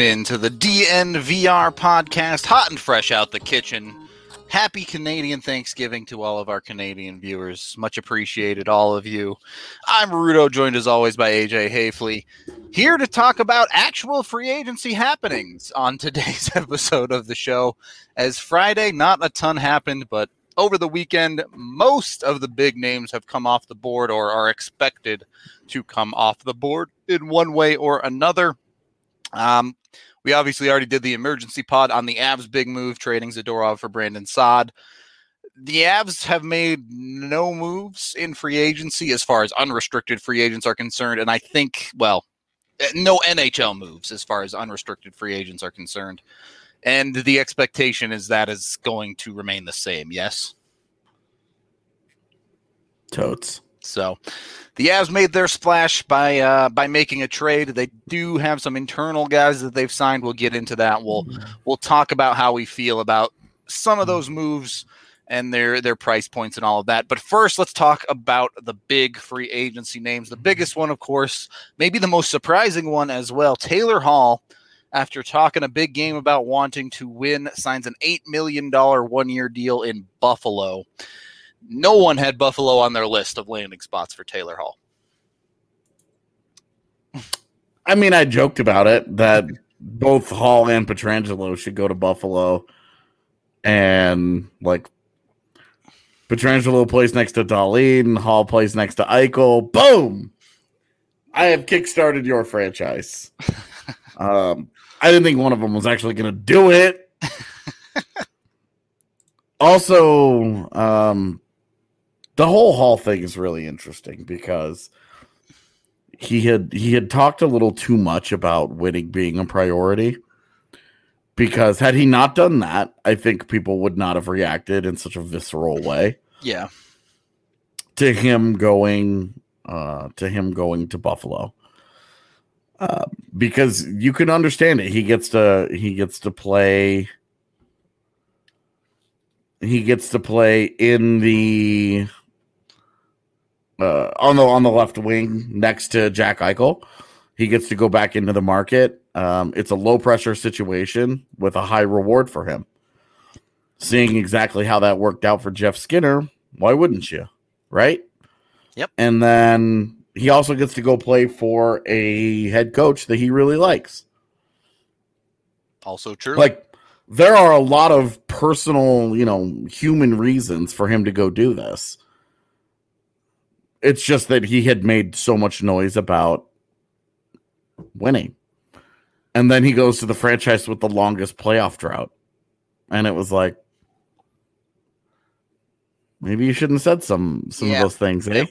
Welcome into the DNVR podcast, hot and fresh out the kitchen. Happy Canadian Thanksgiving to all of our Canadian viewers. Much appreciated, all of you. I'm Rudo, joined as always by AJ Haefele, here to talk about actual free agency happenings on today's episode of the show. As Friday, not a ton happened, but over the weekend, most of the big names have come off the board or are expected to come off the board in one way or another. Um, we obviously already did the emergency pod on the Avs big move, trading Zadorov for Brandon Saad. The Avs have made no moves in free agency as far as unrestricted free agents are concerned. And I think, well, eh, no NHL moves as far as unrestricted free agents are concerned. And the expectation is that is going to remain the same. Yes. Totes. So the Avs made their splash by uh, by making a trade. They do have some internal guys that they've signed. We'll get into that. We'll we'll talk about how we feel about some of those moves and their their price points and all of that. But first, let's talk about the big free agency names. The biggest one, of course, maybe the most surprising one as well. Taylor Hall, after talking a big game about wanting to win, signs an eight million dollar one year deal in Buffalo no one had Buffalo on their list of landing spots for Taylor Hall. I mean, I joked about it that both Hall and Pietrangelo should go to Buffalo, and like Pietrangelo plays next to Dahlin, Hall plays next to Eichel. Boom! I have kickstarted your franchise. um, I didn't think one of them was actually going to do it. also, um, the whole Hall thing is really interesting because he had he had talked a little too much about winning being a priority. Because had he not done that, I think people would not have reacted in such a visceral way. Yeah. To him going uh to him going to Buffalo. Uh, because you can understand it. He gets to he gets to play he gets to play in the uh, on the on the left wing next to Jack Eichel. He gets to go back into the market. Um, it's a low pressure situation with a high reward for him. Seeing exactly how that worked out for Jeff Skinner, why wouldn't you? Right? Yep. And then he also gets to go play for a head coach that he really likes. Also true. Like there are a lot of personal, you know, human reasons for him to go do this. It's just that he had made so much noise about winning. And then he goes to the franchise with the longest playoff drought. And it was like maybe you shouldn't have said some some Yeah. of those things, eh? Yep.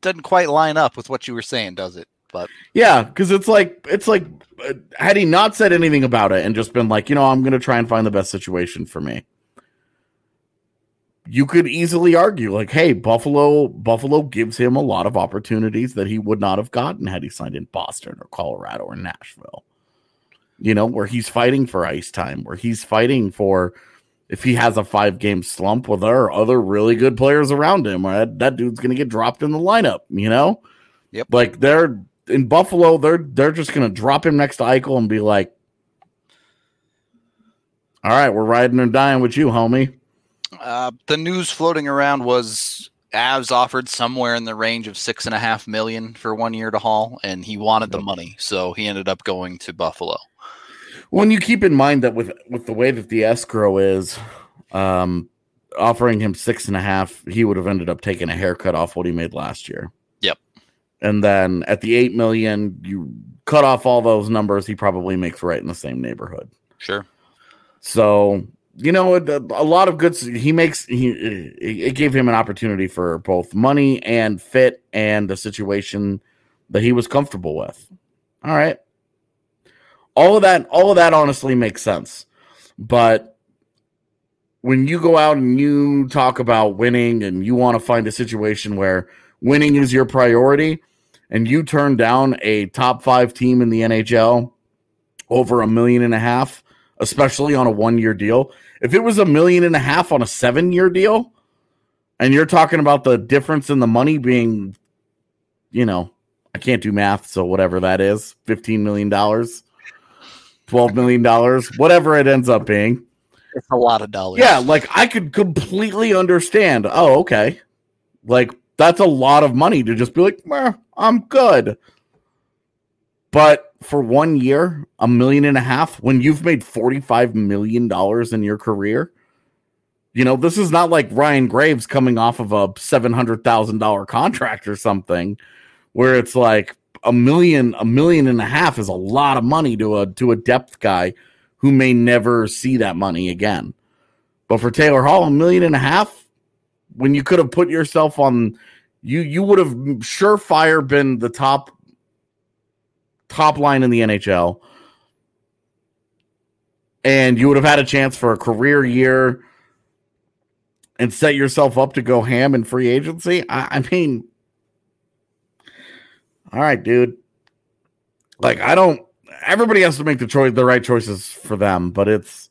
Doesn't quite line up with what you were saying, does it? But Yeah, because it's like it's like uh, had he not said anything about it and just been like, you know, I'm going to try and find the best situation for me. You could easily argue like, hey, Buffalo Buffalo gives him a lot of opportunities that he would not have gotten had he signed in Boston or Colorado or Nashville. You know, where he's fighting for ice time, where he's fighting for if he has a five game slump, well, there are other really good players around him. Or that, dude's going to get dropped in the lineup, you know? Yep. Like there in Buffalo, they're they're just gonna drop him next to Eichel and be like, "All right, we're riding and dying with you, homie." Uh, the news floating around was Avs offered somewhere in the range of six and a half million for one year to Hall, and he wanted the money, so he ended up going to Buffalo. When you keep in mind that with with the way that the escrow is, um, offering him six and a half, he would have ended up taking a haircut off what he made last year. Yep. And then at the eight million, you cut off all those numbers, he probably makes right in the same neighborhood. Sure. So you know, a, a lot of good. He makes he it gave him an opportunity for both money and fit and the situation that he was comfortable with. All right, all of that, all of that, honestly makes sense. But when you go out and you talk about winning and you want to find a situation where winning is your priority, and you turn down a top five team in the NHL over a million and a half especially on a one year deal. If it was a million and a half on a seven year deal, and you're talking about the difference in the money being, you know, I can't do math, so whatever that is, $15 million, $12 million, whatever it ends up being. It's a lot of dollars. Yeah, like I could completely understand. Oh, okay. Like that's a lot of money to just be like, I'm good. But for one year, a million and a half, when you've made $45 million in your career, you know, this is not like Ryan Graves coming off of a $700,000 contract or something where it's like a million, a million and a half is a lot of money to a, to a depth guy who may never see that money again. But for Taylor Hall, a million and a half, when you could have put yourself on, you you would have surefire been the top top line in the NHL, and you would have had a chance for a career year and set yourself up to go ham in free agency. I, I mean, all right, dude. Like I don't. Everybody has to make the choice, the right choices for them, but it's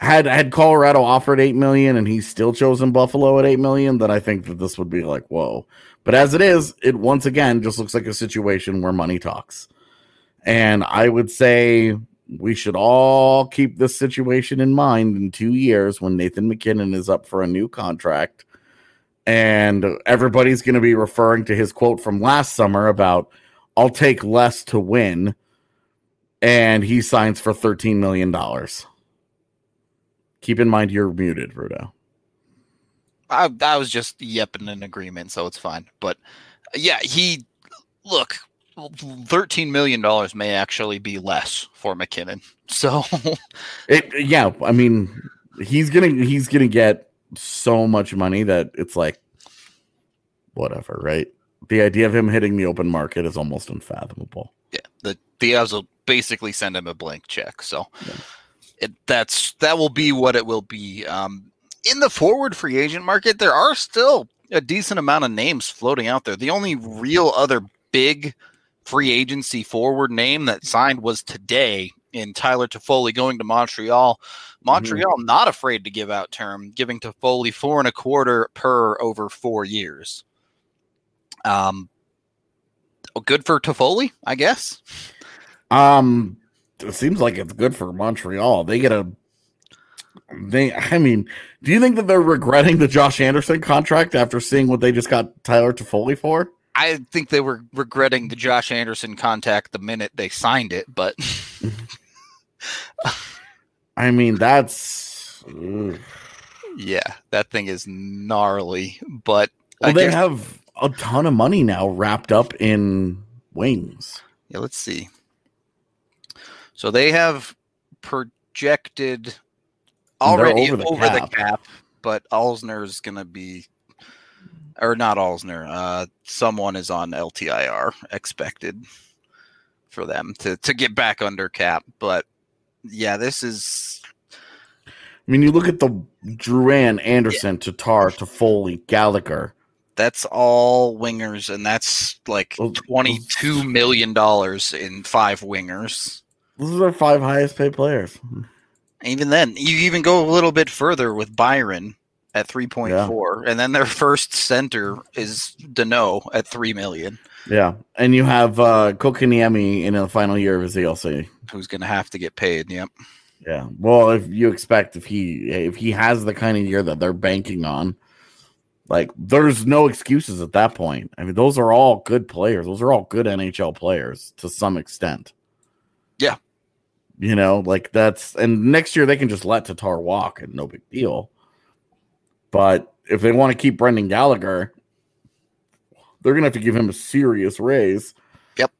had had Colorado offered eight million and he's still chosen Buffalo at eight million, then I think that this would be like whoa. But as it is, it once again just looks like a situation where money talks. And I would say we should all keep this situation in mind in two years when Nathan MacKinnon is up for a new contract. And everybody's going to be referring to his quote from last summer about, I'll take less to win. And he signs for $13 million. Keep in mind you're muted, Rudo. I, I was just yipping in agreement, so it's fine. But yeah, he look, thirteen million dollars may actually be less for MacKinnon. So It, yeah, I mean, he's gonna he's gonna get so much money that it's like whatever, right? The idea of him hitting the open market is almost unfathomable. yeah, the the Avs will basically send him a blank check. So Yeah. It that's that will be what it will be. Um, in the forward free agent market, there are still a decent amount of names floating out there. The only real other big free agency forward name that signed was today in Tyler Toffoli going to Montreal. Montreal not afraid to give out term, giving Toffoli four and a quarter per over four years. Um, good for Toffoli, I guess. Um, it seems like it's good for Montreal. They get a they. I mean, do you think that they're regretting the Josh Anderson contract after seeing what they just got Tyler Toffoli for? I think they were regretting the Josh Anderson contact the minute they signed it, but I mean, that's ugh. yeah, that thing is gnarly. But I well, they guess- have a ton of money now wrapped up in wings. yeah, let's see. So they have projected already over over the the, cap. cap. but Alzner is going to be, or not Alzner. Uh, someone is on LTIR expected for them to to get back under cap. But yeah, this is I mean, you look at the Drouin, Anderson, Tatar, Toffoli, Gallagher. that's all wingers, and that's like twenty two million dollars in five wingers. Those are our five highest paid players. Even then, you even go a little bit further with Byron. at 3.4 and then their first center is Danault at 3 million Yeah, and you have uh, Kotkaniemi in the final year of his ELC. who's going to have to get paid. Yep. Yeah, well, if you expect if he if he has the kind of year that they're banking on, like there's no excuses at that point. I mean, those are all good players. Those are all good NHL players to some extent. Yeah. You know, like that's and next year they can just let Tatar walk and no big deal. But if they want to keep Brendan Gallagher, they're gonna have to give him a serious raise. Yep.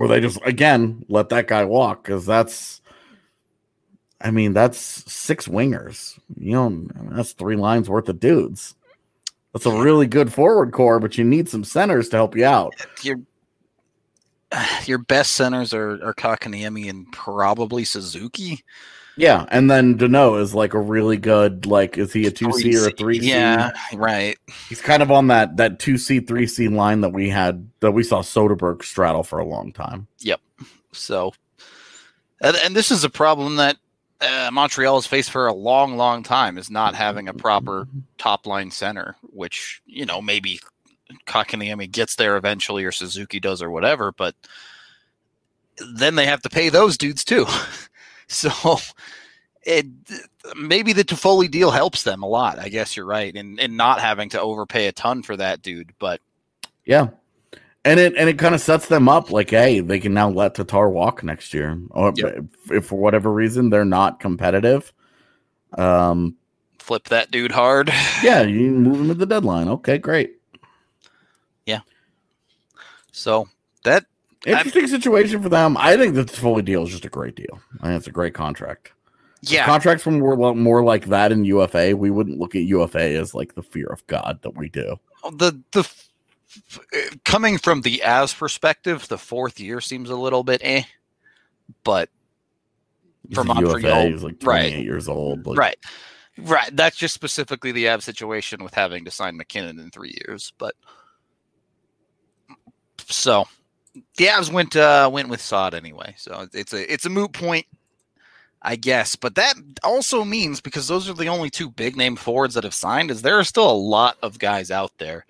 Or they just again let that guy walk because that's I mean, that's six wingers. You know, that's three lines worth of dudes. That's a really good forward core, but you need some centers to help you out. Your your best centers are, are Kotkaniemi and probably Suzuki. Yeah, and then Danault is like a really good, like, is he a two C or a three C? Yeah, right. he's kind of on that that two C three C line that we had that we saw Soderberg straddle for a long time. Yep. So, and, and this is a problem that uh, Montreal has faced for a long, long time is not having a proper top line center, which, you know, maybe Kotkaniemi gets there eventually or Suzuki does or whatever, but then they have to pay those dudes too. so it maybe the Toffoli deal helps them a lot. I guess you're right. And, and not having to overpay a ton for that dude, but Yeah. And it and it kind of sets them up like, hey, they can now let Tatar walk next year. Or Yep. if, if for whatever reason they're not competitive. Um flip that dude hard. yeah, you move him at the deadline. Okay, great. So that Interesting situation for them. I think that Toffoli deal is just a great deal. I think it's a great contract. yeah, Contracts when we're more like that in UFA, we wouldn't look at UFA as like the fear of God that we do. the the coming from the as perspective, the fourth year seems a little bit eh, but For The Montreal, UFA is like 28 right. years old. Like, right, right. That's just specifically the Av situation with having to sign MacKinnon in three years. But so the Avs went uh, went with Saad anyway. So it's a it's a moot point, I guess. But that also means because those are the only two big name forwards that have signed, is there are still a lot of guys out there.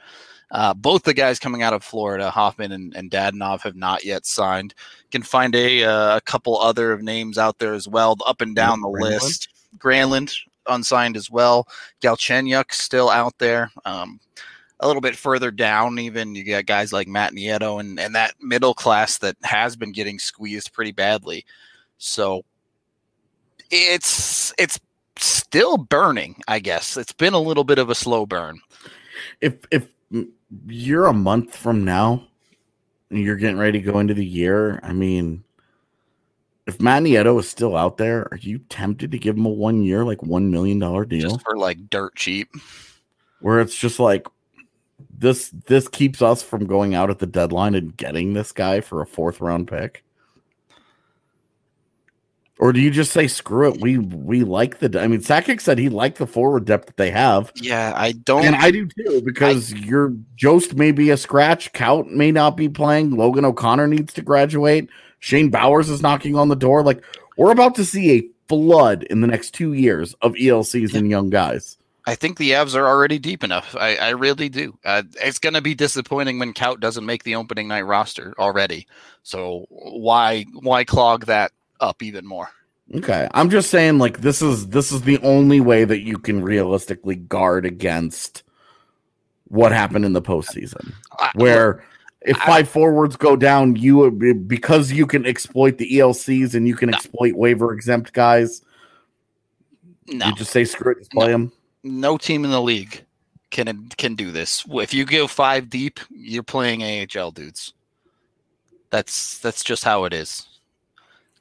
Uh, both the guys coming out of Florida, Hoffman and, and Dadonov, have not yet signed. Can find a uh, a couple other names out there as well, up and down the Granlund? list. Granlund unsigned as well. Galchenyuk still out there. Um, a little bit further down, even you got guys like Matt Nieto and, and that middle class that has been getting squeezed pretty badly. So it's it's still burning, I guess. It's been a little bit of a slow burn. If if you're a month from now and you're getting ready to go into the year, I mean, if Matt Nieto is still out there, are you tempted to give him a one year, like one million dollar deal? Just for like dirt cheap. where it's just like this this keeps us from going out at the deadline and getting this guy for a fourth round pick? Or do you just say screw it we we like the i mean sakic said he liked the forward depth that they have. Yeah, I don't and i do too because your jost may be a scratch Kaut may not be playing logan o'connor needs to graduate shane bowers is knocking on the door. Like we're about to see a flood in the next two years of elcs and young guys I think the Avs are already deep enough. I, I really do. Uh, it's going to be disappointing when Kaut doesn't make the opening night roster already. So why why clog that up even more? Okay, I'm just saying like this is this is the only way that you can realistically guard against what happened in the postseason, I- where if I- five forwards go down, you because you can exploit the ELCs and you can No. exploit waiver exempt guys, no, you just say screw it, just play them. No team in the league can can do this. If you go five deep, you're playing AHL dudes. That's that's just how it is.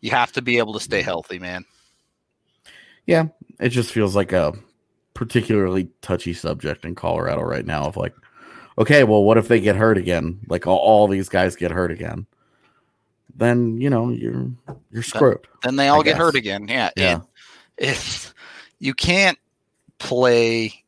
You have to be able to stay healthy, man. Yeah, it just feels like a particularly touchy subject in Colorado right now. Of like, okay, well, what if they get hurt again? Like all, all these guys get hurt again, then you know you're you're screwed. Then they all I get hurt again. Yeah. Yeah. It, it, you can't play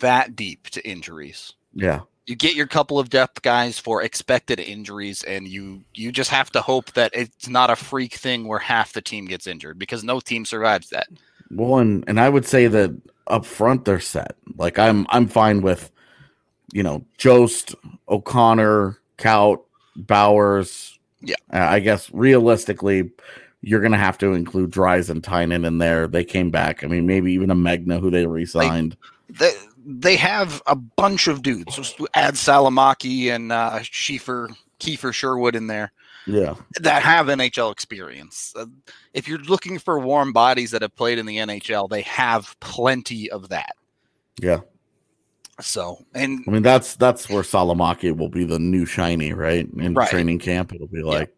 that deep to injuries. Yeah. You get your couple of depth guys for expected injuries, and you you just have to hope that it's not a freak thing where half the team gets injured because no team survives that. Well, and, and I would say that up front they're set. Like I'm I'm fine with, you know, Jost, O'Connor, Kaut, Bowers. Yeah. Uh, I guess realistically, you're gonna have to include Dries and Tynan in there. They came back. I mean, maybe even a Megna who they re-signed. They, they have a bunch of dudes. Just add Salomaki and uh, Schiefer, Kiefer Sherwood in there yeah. that have NHL experience. Uh, if you're looking for warm bodies that have played in the NHL, they have plenty of that. Yeah. So, and I mean, that's that's where Salomaki will be the new shiny, right? In Right. training camp, it'll be like,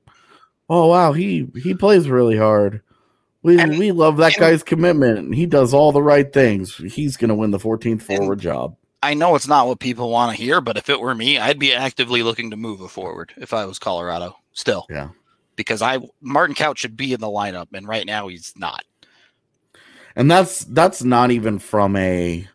oh wow, he he plays really hard. We And- we love that and- guy's commitment. He does all the right things. He's gonna win the 14th forward job. I know it's not what people want to hear, but if it were me, I'd be actively looking to move it forward if I was Colorado still. Yeah. Because I Martin Kaut should be in the lineup, and right now he's not. And that's that's not even from a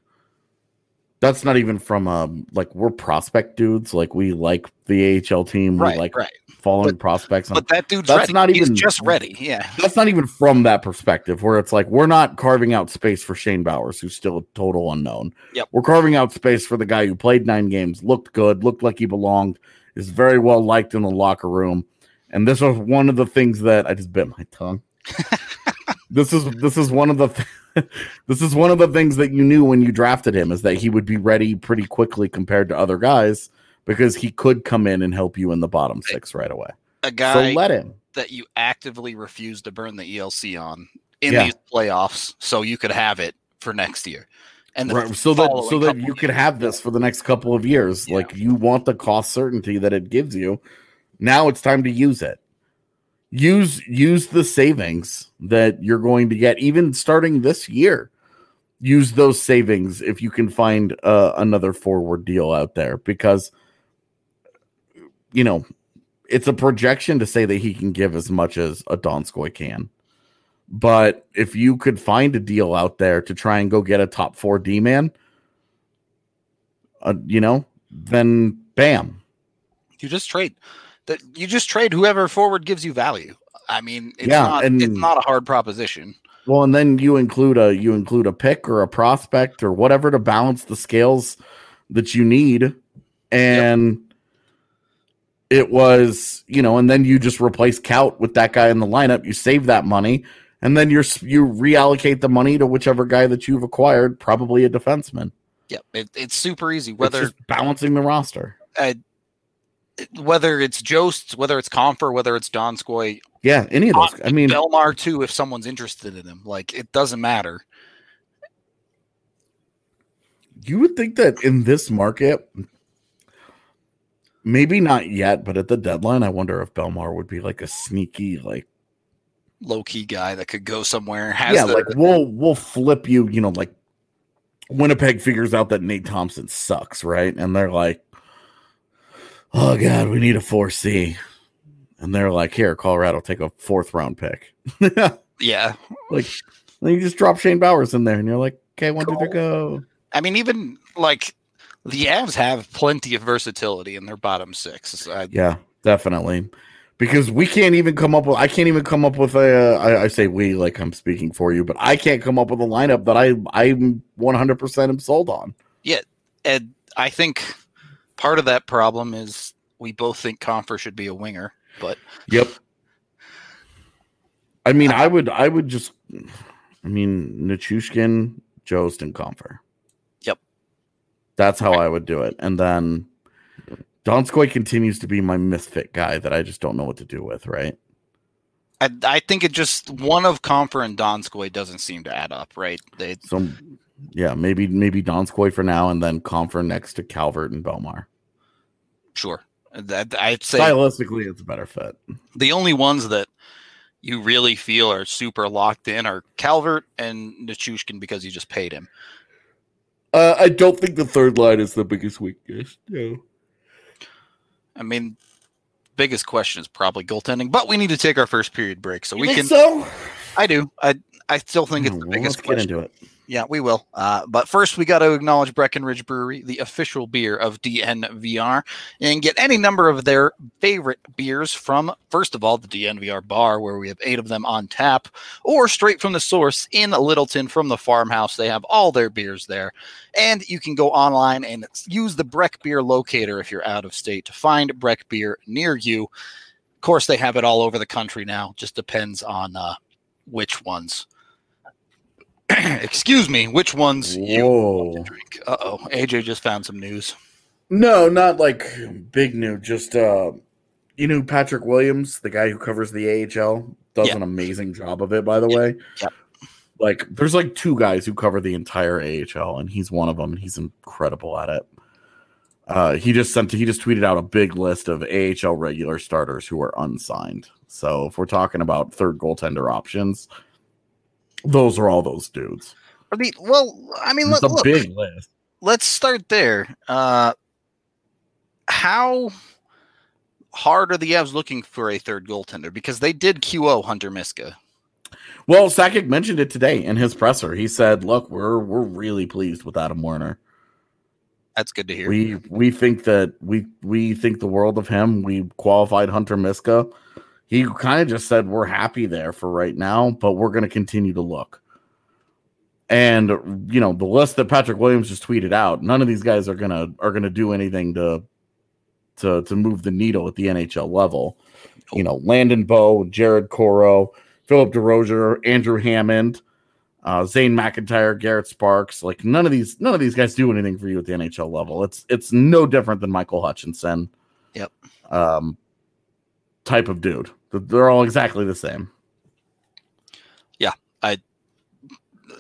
that's not even from a like we're prospect dudes. Like we like the AHL team. Right, we like right. following prospects. But that dude's That's ready. not He's even- just ready. Yeah. that's not even from that perspective where it's like we're not carving out space for Shane Bowers, who's still a total unknown. Yep. We're carving out space for the guy who played nine games, looked good, looked like he belonged, is very well liked in the locker room. And this was one of the things that I just bit my tongue. this is this is one of the th- this is one of the things that you knew when you drafted him is that he would be ready pretty quickly compared to other guys because he could come in and help you in the bottom six right away. A So guy let him. that you actively refuse to burn the ELC on in Yeah. these playoffs so you could have it for next year. And Right, so that so that you could have this for the next couple of years. Yeah. Like you want the cost certainty that it gives you. Now it's time to use it. Use use the savings that you're going to get even starting this year. Use those savings if you can find uh, another forward deal out there because you know it's a projection to say that he can give as much as a Donskoy can. But if you could find a deal out there to try and go get a top four D man, uh, you know, then bam. you just trade that you just trade whoever forward gives you value. I mean, it's Yeah, not and- it's not a hard proposition. Well, and then you include a you include a pick or a prospect or whatever to balance the scales that you need, and it was you know, and then you just replace Kaut with that guy in the lineup. You save that money, and then you're you reallocate the money to whichever guy that you've acquired, probably a defenseman. Yeah, it, it's super easy. Whether balancing the roster. uh, whether it's Jost, whether it's Compher, whether it's Donskoy, Yeah, any of those. I mean, Bellemare too, if someone's interested in him. Like it doesn't matter. you would think that in this market, maybe not yet, but at the deadline, I wonder if Bellemare would be like a sneaky, like, Low key guy that could go somewhere. Has yeah, the, like we'll we'll flip you. You know, like Winnipeg figures out that Nate Thompson sucks, right? And they're like, "Oh God, we need a four C," and they're like, "Here, Colorado, take a fourth round pick." yeah. like, then you just drop Shane Bowers in there, and you're like, "Okay, one, two, three, go." I mean, even like the Avs have plenty of versatility in their bottom six. Uh, Yeah, definitely. Because we can't even come up with, I can't even come up with a, I, I say we like I'm speaking for you, but I can't come up with a lineup that I, I'm 100% am sold on. Yeah, and I think part of that problem is we both think Compher should be a winger, but Yep. I mean, I would, I would just, I mean, Nichushkin, Jost, and Compher. Yep. That's how I would do it. And then Donskoy continues to be my misfit guy that I just don't know what to do with, right? I, I think it just one of Compher and Donskoy doesn't seem to add up, right? They So yeah, maybe maybe Donskoy for now, and then Compher next to Calvert and Bellemare. Sure. That I'd say Stylistically, it's a better fit. the only ones that you really feel are super locked in are Calvert and Nichushkin because you just paid him. Uh, I don't think the third line is the biggest weakness. No. I mean, biggest question is probably goaltending, but we need to take our first period break, so we can. so. I do. I I still think it's Oh, the well, biggest let's get question. into it. Yeah, we will. Uh, but first, we got to acknowledge Breckenridge Brewery, the official beer of DNVR, and get any number of their favorite beers from, first of all, the DNVR bar, where we have eight of them on tap, or straight from the source in Littleton from the farmhouse. They have all their beers there. And you can go online and use the Breck Beer locator if you're out of state to find Breck Beer near you. Of course, they have it all over the country now. Just depends on uh, which ones excuse me, which ones you want to drink? Uh oh, AJ just found some news. No, not like big new. Just uh, you know, Patrick Williams, the guy who covers the AHL, does Yeah. an amazing job of it. By the Yeah. way, Yep. Like, there's like two guys who cover the entire AHL, and he's one of them, and he's incredible at it. Uh, he just sent, he just tweeted out a big list of AHL regular starters who are unsigned. So if we're talking about third goaltender options, those are all those dudes. I mean, well, I mean, It's look, a look big list. let's start there. Uh, how hard are the Avs looking for a third goaltender? Because they did QO Hunter Miska. Well, Sakic mentioned it today in his presser. He said, "Look, we're we're really pleased with Adam Werner. That's good to hear. We we think that we we think the world of him. We qualified Hunter Miska. He kind of just said we're happy there for right now, but we're going to continue to look. And you know the list that Patrick Williams just tweeted out. None of these guys are gonna are gonna do anything to to to move the needle at the NHL level. You know, Landon Bow, Jared Coreau, Philippe Desrosiers, Andrew Hammond, uh, Zane McIntyre, Garrett Sparks. Like none of these, none of these guys do anything for you at the NHL level. It's it's no different than Michael Hutchinson. Yep. Um, type of dude. They're all exactly the same. Yeah, I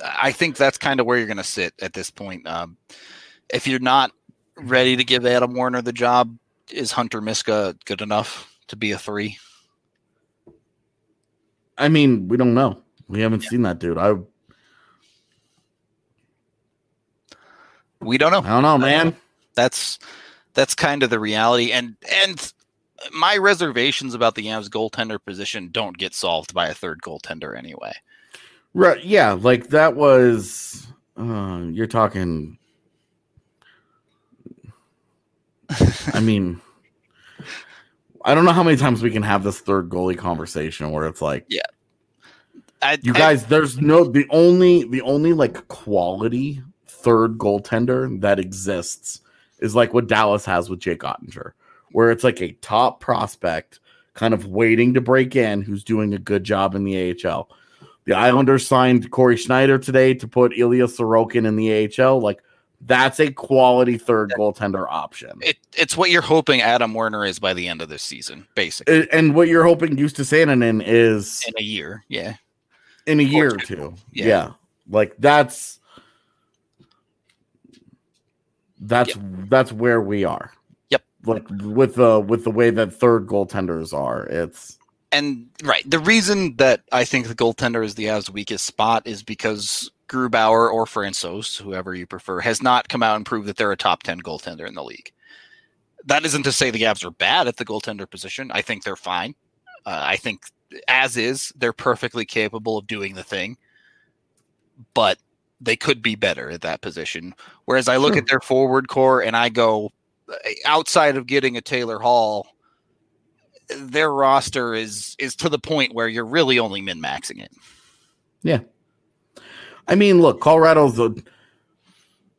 I think that's kind of where you're going to sit at this point. Um, if you're not ready to give Adam Werner the job, is Hunter Miska good enough to be a three? I mean, we don't know. We haven't seen that dude. I I We don't know. I don't know, man. That's that's kind of the reality, and and my reservations about the Yams goaltender position don't get solved by a third goaltender anyway. Right? Yeah, like that was. Uh, you're talking. I mean, I don't know how many times we can have this third goalie conversation where it's like, I, you I- guys, there's no the only the only like quality third goaltender that exists is like what Dallas has with Jake Oettinger, where it's like a top prospect kind of waiting to break in who's doing a good job in the AHL. The Islanders signed Cory Schneider today to put Ilya Sorokin in the AHL. Like that's a quality third goaltender option. it, it's what you're hoping Adam Werner is by the end of this season, basically A- And what you're hoping Justus Annunen is in a year. Yeah, in a year or two. two. Yeah. Yeah. Like that's that's that's where we are. Like with the with the way that third goaltenders are. It's and right. The reason that I think the goaltender is the Avs' weakest spot is because Grubauer or Francouz, whoever you prefer, has not come out and proved that they're a top ten goaltender in the league. That isn't to say the Avs are bad at the goaltender position. I think they're fine. Uh, I think as is, they're perfectly capable of doing the thing, but they could be better at that position. Whereas I look Sure. at their forward core and I go, outside of getting a Taylor Hall, their roster is is to the point where you're really only min maxing it. Yeah, I mean, look, Colorado's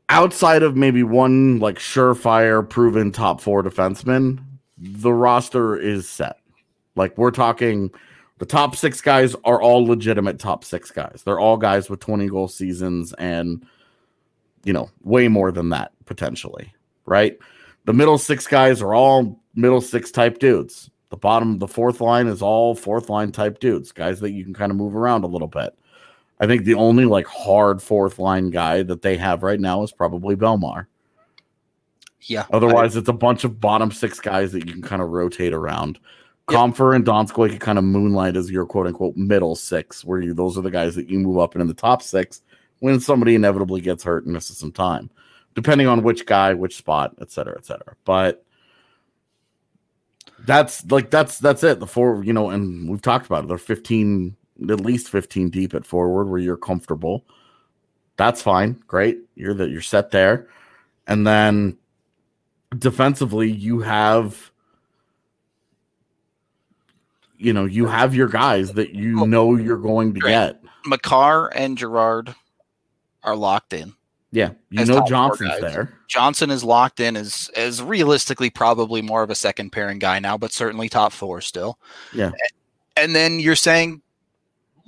outside of maybe one like surefire proven top four defenseman, the roster is set. Like we're talking the top six guys are all legitimate top six guys. They're all guys with 20 goal seasons and you know, way more than that potentially, right? The middle six guys are all middle six type dudes. The bottom, the fourth line is all fourth line type dudes, guys that you can kind of move around a little bit. I think the only like hard fourth line guy that they have right now is probably Bellemare. Yeah. Otherwise, it's a bunch of bottom six guys that you can kind of rotate around. Yep. Compher and Donskoy can kind of moonlight as your quote unquote middle six, where you those are the guys that you move up into the top six when somebody inevitably gets hurt and misses some time, depending on which guy, which spot, et cetera, et cetera. But that's like that's that's it. The four, you know, and we've talked about it. They're 15, at least 15 deep at forward where you're comfortable. That's fine. Great. You're the you're set there. And then defensively, you have you know, you have your guys that you oh. know you're going to get. Makar and Girard are locked in. Yeah. You know Johnson's there. Johnson is locked in as as realistically probably more of a second pairing guy now, but certainly top four still. Yeah. And then you're saying,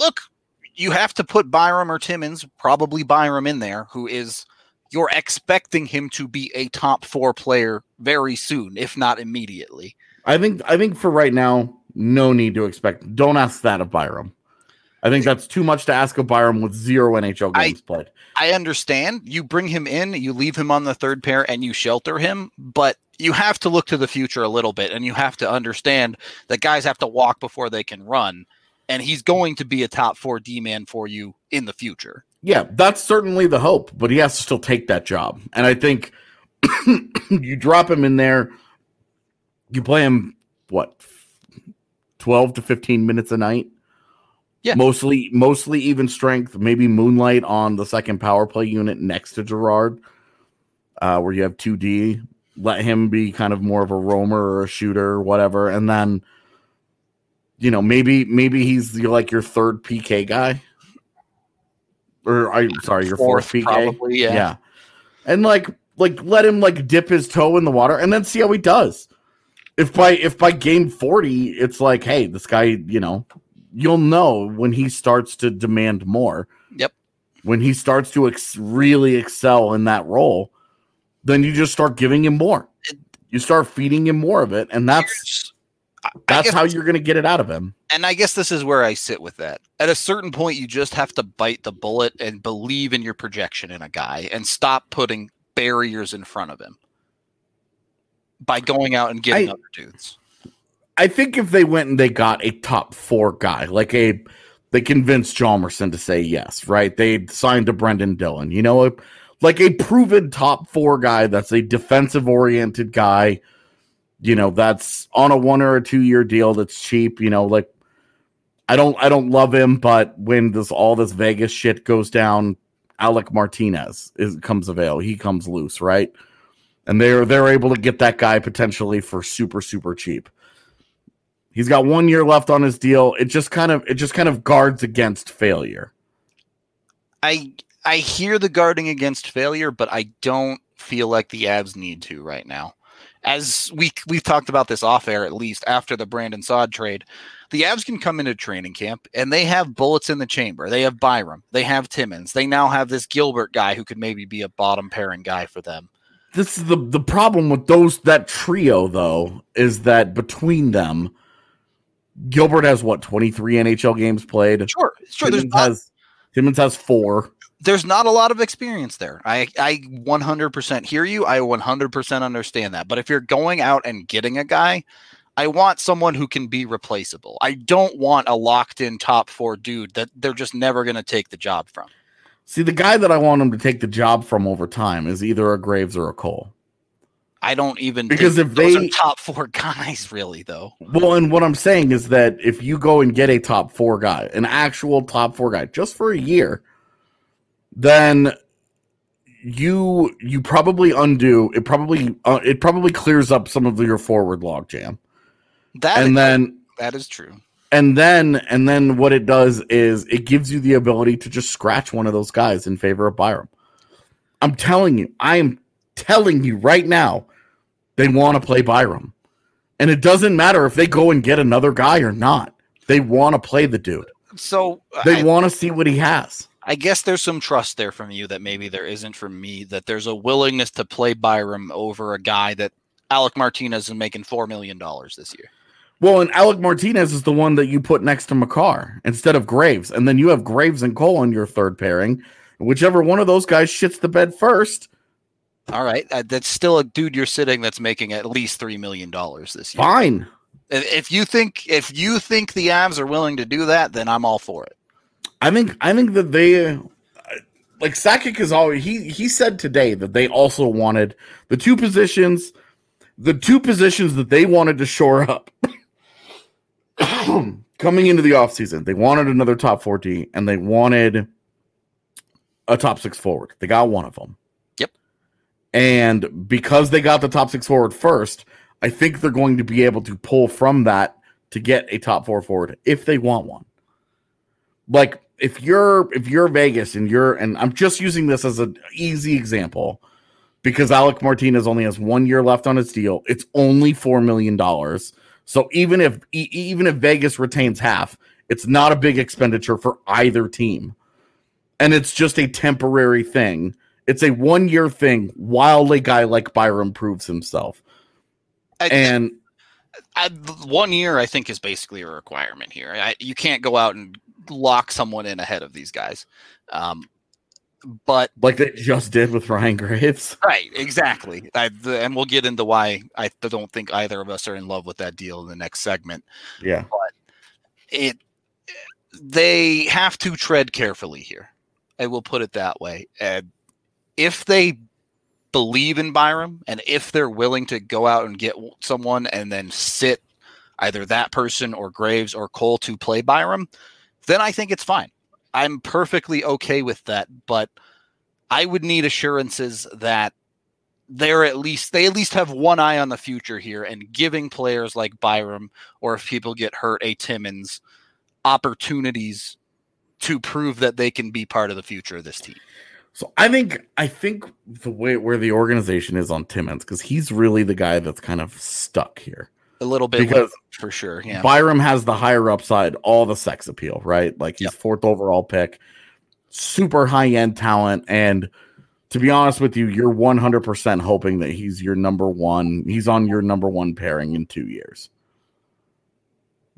look, you have to put Byram or Timmins, probably Byram in there, who is you're expecting him to be a top four player very soon, if not immediately. I think I think for right now, no need to expect. Don't ask that of Byram. I think that's too much to ask of Byram with zero NHL I- games played. I understand you bring him in, you leave him on the third pair, and you shelter him, but you have to look to the future a little bit, and you have to understand that guys have to walk before they can run, and he's going to be a top four D man for you in the future. Yeah, that's certainly the hope, but he has to still take that job. And I think you drop him in there, you play him what 12 to 15 minutes a night. Yeah. Mostly mostly even strength, maybe moonlight on the second power play unit next to Girard. Uh, where you have 2D, let him be kind of more of a roamer or a shooter or whatever, and then you know, maybe maybe he's like your third PK guy. Or I'm sorry, your fourth, PK. probably. Yeah. Yeah. And like like let him like dip his toe in the water and then see how he does. If by if by game 40 it's like, hey, this guy, you know, you'll know when he starts to demand more. Yep. When he starts to ex- really excel in that role, then you just start giving him more. You start feeding him more of it and that's Here's- I- I that's how you're going to get it out of him. and I guess this is where I sit with that. At a certain point, you just have to bite the bullet and believe in your projection in a guy and stop putting barriers in front of him by going out and getting I- other dudes. I think if they went and they got a top four guy, like a, they convinced Hjalmarsson to say yes, right? They signed to Brendan Dillon, you know, a, like a proven top four guy that's a defensive oriented guy, you know, that's on a one or a two year deal that's cheap, you know, like I don't, I don't love him, but when this all this Vegas shit goes down, Alec Martinez is comes avail, he comes loose, right? And they're they're able to get that guy potentially for super super cheap. He's got one year left on his deal. It just kind of it just kind of guards against failure. I I hear the guarding against failure, but I don't feel like the Avs need to right now. As we we've talked about this off air at least after the Brandon Saad trade, the Avs can come into training camp and they have bullets in the chamber. They have Byram, they have Timmins, they now have this Gilbert guy who could maybe be a bottom pairing guy for them. This is the the problem with those that trio though is that between them, Gilbert has what twenty three NHL games played. Sure, sure. There's Timmins not, has Timmins has four. there's not a lot of experience there. I I 100% hear you. I 100% understand that. But if you're going out and getting a guy, I want someone who can be replaceable. I don't want a locked in top 4 dude that they're just never going to take the job from. See, the guy that I want him to take the job from over time is either a Graves or a Cole. I don't even Because if those they- are top 4 guys really though. Well, and what I'm saying is that if you go and get a top four guy, an actual top four guy, just for a year, then you you probably undo it. Probably uh, it probably clears up some of your forward log jam, That and then that is true. and then and then what it does is it gives you the ability to just scratch one of those guys in favor of Byram. I'm telling you, I am telling you right now, they want to play Byram. And it doesn't matter if they go and get another guy or not. They want to play the dude. So They want to see what he has. I guess there's some trust there from you that maybe there isn't from me. That there's a willingness to play Byram over a guy that Alec Martinez is making four million dollars this year. Well, and Alec Martinez is the one that you put next to Makar instead of Graves. And then you have Graves and Cole on your third pairing. Whichever one of those guys shits the bed first, All right, uh, that's still a dude you're sitting that's making at least three million dollars this year. fine. If you think if you think the Avs are willing to do that, then I'm all for it. I think I think that they uh, like Sakic is always he he said today that they also wanted the two positions the two positions that they wanted to shore up coming into the offseason. They wanted another top 4D and they wanted a top six forward. They got one of them. And because they got the top six forward first, I think they're going to be able to pull from that to get a top four forward if they want one. Like if you're if you're Vegas and you're and I'm just using this as an easy example because Alec Martinez only has one year left on his deal. It's only four million dollars. So even if even if Vegas retains half, it's not a big expenditure for either team. And it's just a temporary thing. It's a one year thing while a guy like Byram proves himself. I, And I, one year, I think, is basically a requirement here. I, you can't go out and lock someone in ahead of these guys. Um, but like they just did with Ryan Graves. right, exactly. I, the, and we'll get into why I don't think either of us are in love with that deal in the next segment. Yeah. but It they have to tread carefully here. I will put it that way. And if they believe in Byram and if they're willing to go out and get someone and then sit either that person or Graves or Cole to play Byram, then I think it's fine. I'm perfectly okay with that, but I would need assurances that they're at least they at least have one eye on the future here and giving players like Byram or if people get hurt a Timmins opportunities to prove that they can be part of the future of this team. So I think I think the way where the organization is on Timmins because he's really the guy that's kind of stuck here. A little bit Because for sure. Yeah. Byram has the higher upside, all the sex appeal, right? Like he's Yep. fourth overall pick, super high end talent, and to be honest with you, you're 100% hoping that he's your number one. He's on your number one pairing in two years.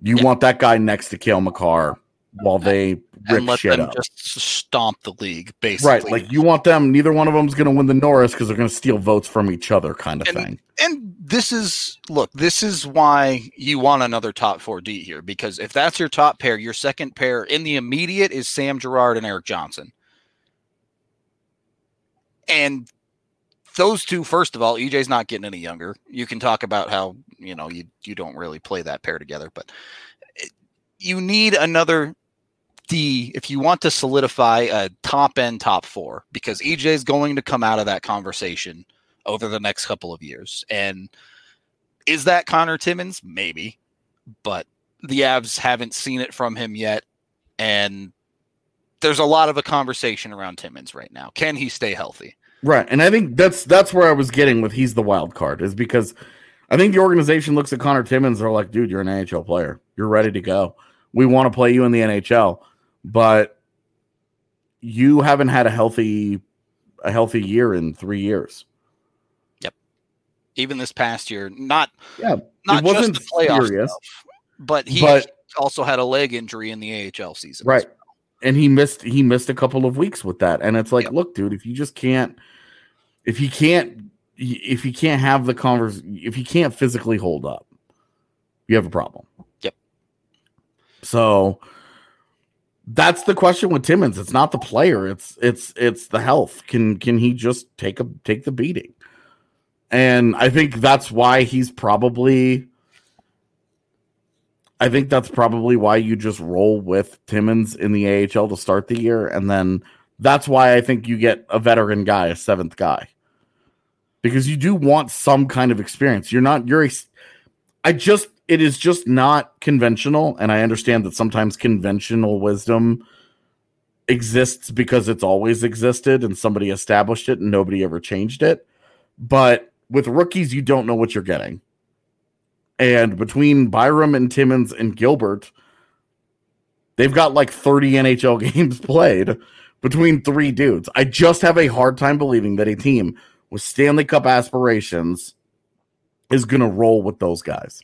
You Yeah. want that guy next to Cale Makar while they and let them up. just stomp the league, basically. Right, like you want them. Neither one of them's going to win the Norris because they're going to steal votes from each other, kind of And- thing. and this is look, this is why you want another top four D here because if that's your top pair, your second pair in the immediate is Sam Girard and Erik Johnson. And those two, first of all, EJ's not getting any younger. You can talk about how you know you you don't really play that pair together, but eh, you need another D if you want to solidify a top end top four because EJ is going to come out of that conversation over the next couple of years. And is that Connor Timmins? Maybe, but the Avs haven't seen it from him yet. And there's a lot of a conversation around Timmins right now. Can he stay healthy? Right, and I think that's that's where I was getting with he's the wild card is because I think the organization looks at Connor Timmins. They're like, dude, you're an NHL player. You're ready to go. We want to play you in the NHL, but you haven't had a healthy a healthy year in three years. Yep. Even this past year, not Yeah, not just the playoff serious. stuff, but he But- also had a leg injury in the AHL season. right and he missed he missed a couple of weeks with that and it's like Yep. look dude if you just can't if he can't if he can't have the converse if he can't physically hold up you have a problem Yep. so that's the question with timmins it's not the player it's it's it's the health can can he just take a take the beating and i think that's why he's probably I think that's probably why you just roll with Timmins in the AHL to start the year, and then that's why I think you get a veteran guy, a seventh guy, because you do want some kind of experience. You're not. You're. A, I just. It is just not conventional, and I understand that sometimes conventional wisdom exists because it's always existed, and somebody established it, and nobody ever changed it. But with rookies, you don't know what you're getting. And between Byram and Timmins and Gilbert, they've got like 30 NHL games played between three dudes. I just have a hard time believing that a team with Stanley Cup aspirations is going to roll with those guys.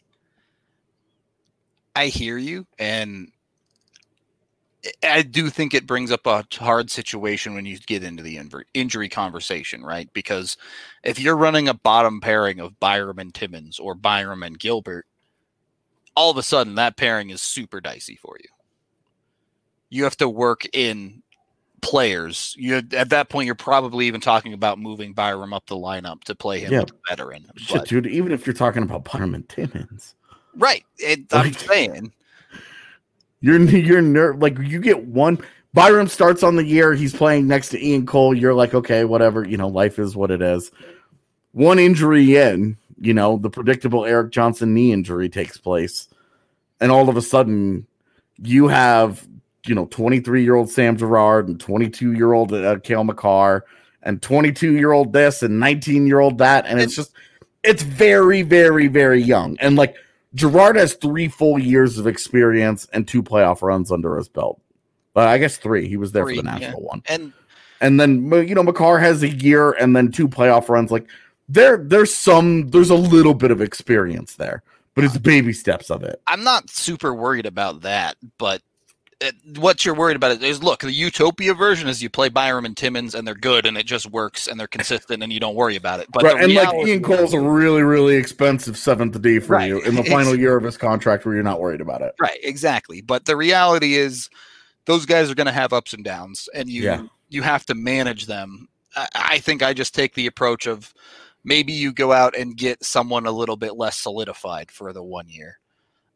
I hear you, and I do think it brings up a hard situation when you get into the injury conversation, right? Because if you're running a bottom pairing of Byram and Timmins or Byram and Gilbert, all of a sudden that pairing is super dicey for you. You have to work in players. You at that point you're probably even talking about moving Byram up the lineup to play him Yeah. veteran. Shit, But- dude, even if you're talking about Byram and Timmins, right. It, I'm Like- saying you're you're ner- like you get one Byram starts on the year. He's playing next to Ian Cole. You're like, okay, whatever. You know, life is what it is. One injury in, you know, the predictable Erik Johnson knee injury takes place. And all of a sudden, you have, you know, 23 year old Sam Girard and 22 year old uh, Cale Makar and 22 year old this and 19 year old that. And it's just, it's very, very, very young. And like, Girard has three full years of experience and two playoff runs under his belt. But I guess three. He was there Three, for the yeah. national one, And and then you know Makar has a year and then two playoff runs. Like there, there's some, there's a little bit of experience there, but it's baby steps of it. I'm not super worried about that, but uh, Uh, what you're worried about is look, the utopia version is you play Byram and Timmins and they're good and it just works and they're consistent and you don't worry about it. But right, and like reality- Ian Cole's a really, really expensive seventh D for Right. you in the final year of his contract, where you're not worried about it. Right, exactly. But the reality is, those guys are going to have ups and downs, and you Yeah. you have to manage them. I, I think I just take the approach of maybe you go out and get someone a little bit less solidified for the one year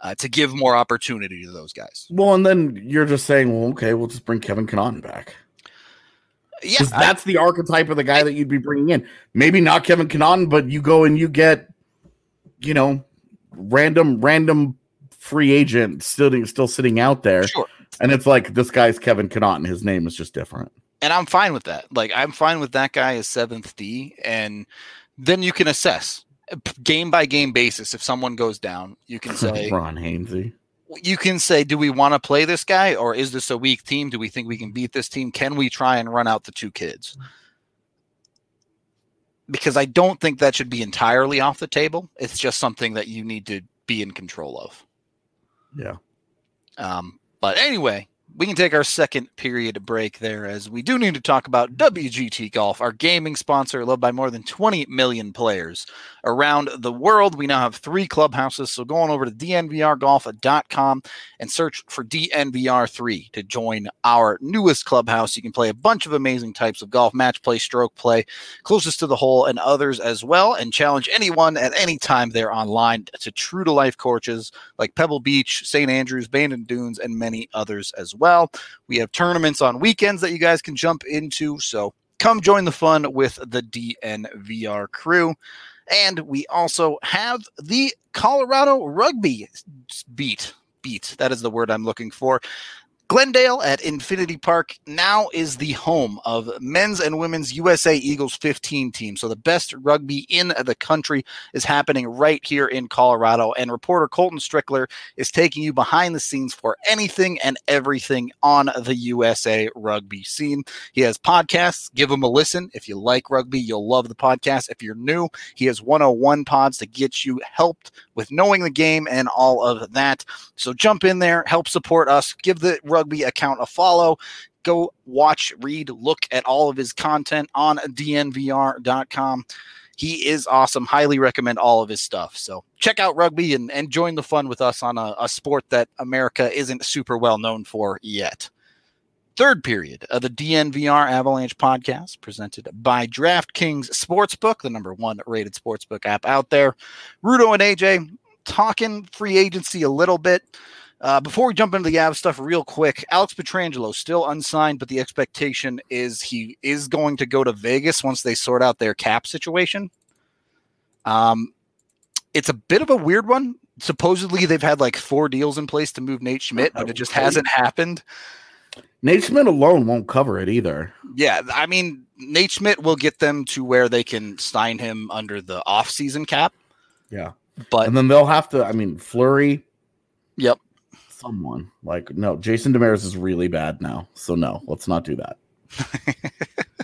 uh, to give more opportunity to those guys. Well, and then you're just saying, well, okay, we'll just bring Kevin Connauton back. Yeah, I- that's the archetype of the guy that you'd be bringing in. Maybe not Kevin Connauton, but you go and you get, you know, random, random free agent still still sitting out there, sure. and it's like this guy's Kevin Connauton. His name is just different. and I'm fine with that. Like I'm fine with that guy as seventh D, and then you can assess game by game basis. If someone goes down, you can say Ron Hainsey. you can say, do we want to play this guy, or is this a weak team? Do we think we can beat this team? Can we try and run out the two kids? Because I don't think that should be entirely off the table. It's just something that you need to be in control of. Yeah. Um, but anyway, we can take our second period break there as we do need to talk about WGT Golf, our gaming sponsor, loved by more than 20 million players around the world. We now have three clubhouses, so go on over to dnvrgolf.com and search for DNVR3 to join our newest clubhouse. You can play a bunch of amazing types of golf, match play, stroke play, closest to the hole, and others as well, and challenge anyone at any time there online to true to life courses like Pebble Beach, St. Andrews, Bandon Dunes, and many others as well. We have tournaments on weekends that you guys can jump into. So come join the fun with the DNVR crew. And we also have the Colorado Rugby beat. Beat. That is the word I'm looking for. Glendale at Infinity Park now is the home of men's and women's USA Eagles 15 team. So the best rugby in the country is happening right here in Colorado. And reporter Colton Strickler is taking you behind the scenes for anything and everything on the USA rugby scene. He has podcasts. Give him a listen. If you like rugby, you'll love the podcast. If you're new, he has 101 pods to get you helped with knowing the game and all of that. So jump in there, help support us, give the rugby account a follow. Go watch, read, look at all of his content on dnvr.com. He is awesome. Highly recommend all of his stuff. So check out rugby and, and join the fun with us on a, a sport that America isn't super well known for yet. Third period of the DNVR Avalanche podcast presented by DraftKings Sportsbook, the number one rated sportsbook app out there. Rudo and AJ talking free agency a little bit. Uh, before we jump into the Av stuff, real quick, Alex Pietrangelo still unsigned, but the expectation is he is going to go to Vegas once they sort out their cap situation. Um, it's a bit of a weird one. Supposedly, they've had like four deals in place to move Nate Schmidt, but it just hasn't happened. Nate Schmidt alone won't cover it either. Yeah, I mean, Nate Schmidt will get them to where they can sign him under the off-season cap. Yeah. But And then they'll have to, I mean, Fleury, yep, someone. Like, no, Jason Demers is really bad now. So, no, let's not do that.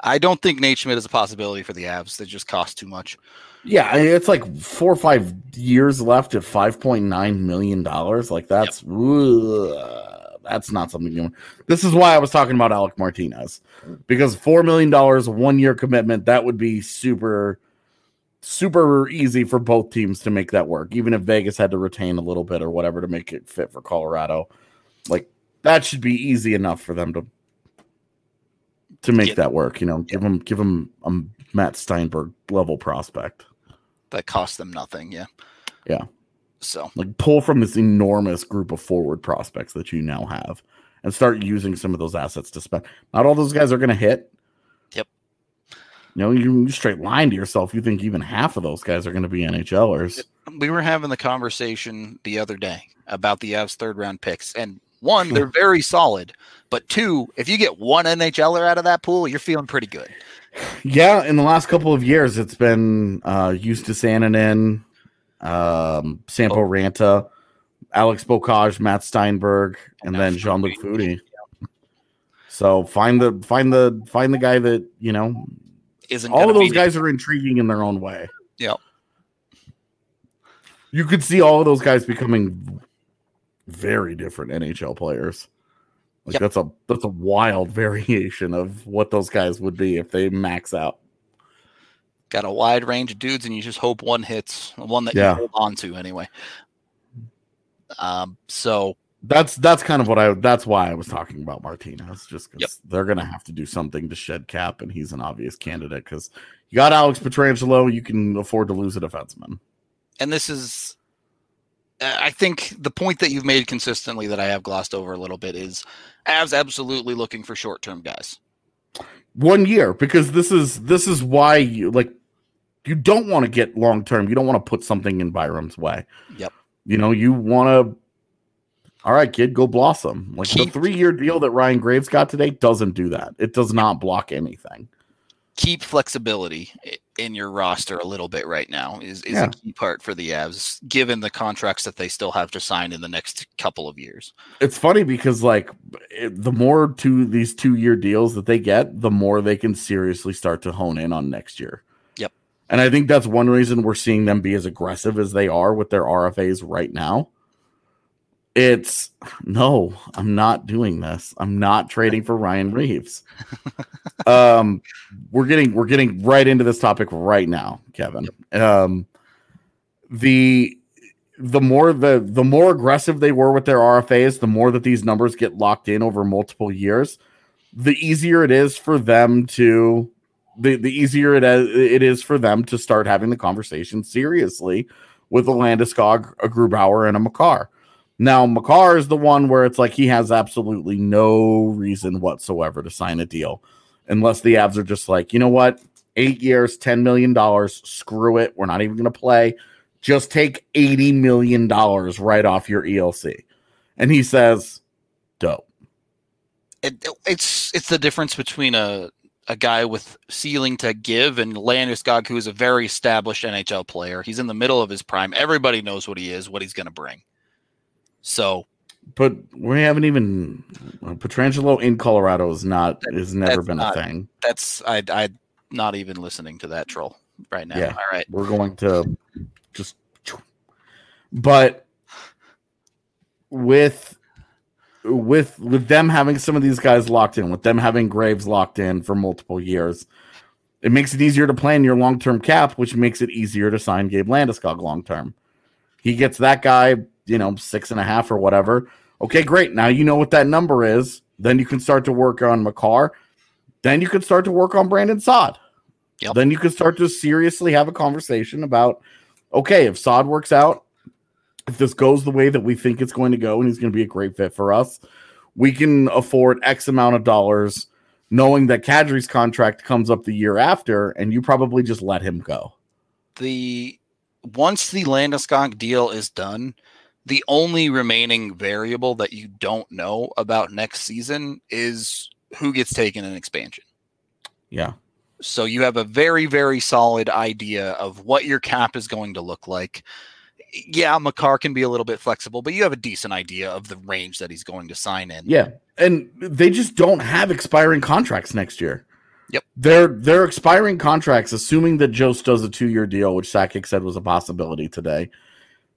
I don't think Nate Schmidt is a possibility for the Avs. They just cost too much. Yeah, I mean, it's like four or five years left at five point nine million dollars. Like that's ugh, that's not something you. Want. This is why I was talking about Alec Martinez because four million dollars, one year commitment, that would be super, super easy for both teams to make that work. Even if Vegas had to retain a little bit or whatever to make it fit for Colorado, like that should be easy enough for them to to make Yeah. that work. You know, give them give them a Matt Stienburg level prospect. That cost them nothing. Yeah. Yeah. So like pull from this enormous group of forward prospects that you now have and start using some of those assets to spend. Not all those guys are going to hit. You know, you straight line to yourself. You think even half of those guys are going to be NHLers. We were having the conversation the other day about the Avs third round picks, and one, they're very solid, but two, if you get one NHLer out of that pool, you're feeling pretty good. Yeah, in the last couple of years, it's been uh, Justus Annunen, um, Sampo Oh. Ranta, Alex Beaucage, Matt Stienburg, and then Jean Luc Foudy. So find the find the find the guy that you know. Isn't All of those guys are intriguing in their own way. Yep. You could see all of those guys becoming very different NHL players. Like Yep. that's a that's a wild variation of what those guys would be if they max out. got a wide range of dudes, and you just hope one hits, one that Yeah. you hold on to anyway. Um, so That's that's kind of what I that's why I was talking about Martinez, just because Yep. they're gonna have to do something to shed cap, and he's an obvious candidate because you got Alex Pietrangelo, you can afford to lose a defenseman. and this is I think the point that you've made consistently that I have glossed over a little bit is Avs absolutely looking for short term guys. One year, because this is this is why you like you don't want to get long term. You don't want to put something in Byram's way. Yep. You know, you want to. All right, kid, go blossom. Like Keep- the three year deal that Ryan Graves got today doesn't do that. It does not block anything. Keep flexibility in your roster a little bit right now is, is Yeah. a key part for the Avs, given the contracts that they still have to sign in the next couple of years. it's funny because like it, the more two these two year deals that they get, the more they can seriously start to hone in on next year. Yep. And I think that's one reason we're seeing them be as aggressive as they are with their RFAs right now. It's no, I'm not doing this. I'm not trading for Ryan Reaves. um, we're getting we're getting right into this topic right now, Kevin. Um, the the more the the more aggressive they were with their RFAs, the more that these numbers get locked in over multiple years, the easier it is for them to the, the easier it is, it is for them to start having the conversation seriously with a Landeskog, a Grubauer, and a Makar. Now, Makar is the one where it's like he has absolutely no reason whatsoever to sign a deal unless the Avs are just like, you know what? Eight years, $10 million, screw it. We're not even going to play just take 80 million dollars right off your ELC. And he says, dope. It, it's it's the difference between a a guy with ceiling to give and Landeskog, who is a very established NHL player. He's in the middle of his prime. Everybody knows what he is, what he's going to bring. So But we haven't even uh, Pietrangelo in Colorado is not is never been not- a thing. that's I I not even listening to that troll right now. Yeah. All right. We're going to just but with with with them having some of these guys locked in, with them having Graves locked in for multiple years, it makes it easier to plan your long term cap, which makes it easier to sign Gabe Landeskog long term. He gets that guy, you know, six and a half or whatever. Okay, great. Now you know what that number is. Then you can start to work on Makar. Then you can start to work on Brandon Saad. Yep. Then you can start to seriously have a conversation about okay, if Saad works out, if this goes the way that we think it's going to go and he's going to be a great fit for us, we can afford X amount of dollars knowing that Kadri's contract comes up the year after and you probably just let him go. The once the Landeskog deal is done, the only remaining variable that you don't know about next season is who gets taken in expansion. Yeah. So you have a very, very solid idea of what your cap is going to look like. Yeah, Makar can be a little bit flexible, but you have a decent idea of the range that he's going to sign in. Yeah. And they just don't have expiring contracts next year. Yep. They're they're expiring contracts, assuming that Jost does a two year deal, which Sakic said was a possibility today.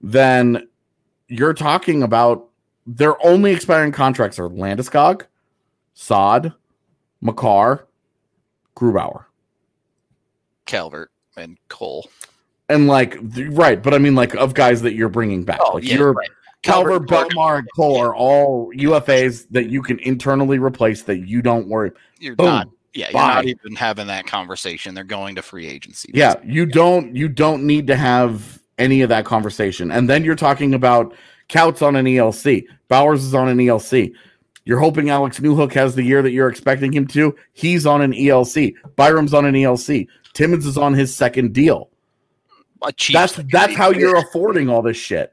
Then you're talking about their only expiring contracts are Landeskog, Saad, Makar, Grubauer. Calvert and Cole. And like right, but I mean like of guys that you're bringing back. Oh, like yeah, you're right. Calvert, Calvert, Bellemare, and Cole are all UFAs that you can internally replace that you don't worry. You're Boom. not. Yeah, you're Bye. not even having that conversation. They're going to free agency. Yeah, you don't you don't need to have any of that conversation. And then you're talking about Kaut's on an ELC. Bowers is on an ELC. You're hoping Alex Newhook has the year that you're expecting him to. He's on an ELC. Byram's on an ELC. Timmins is on his second deal. That's that's how you're affording all this shit.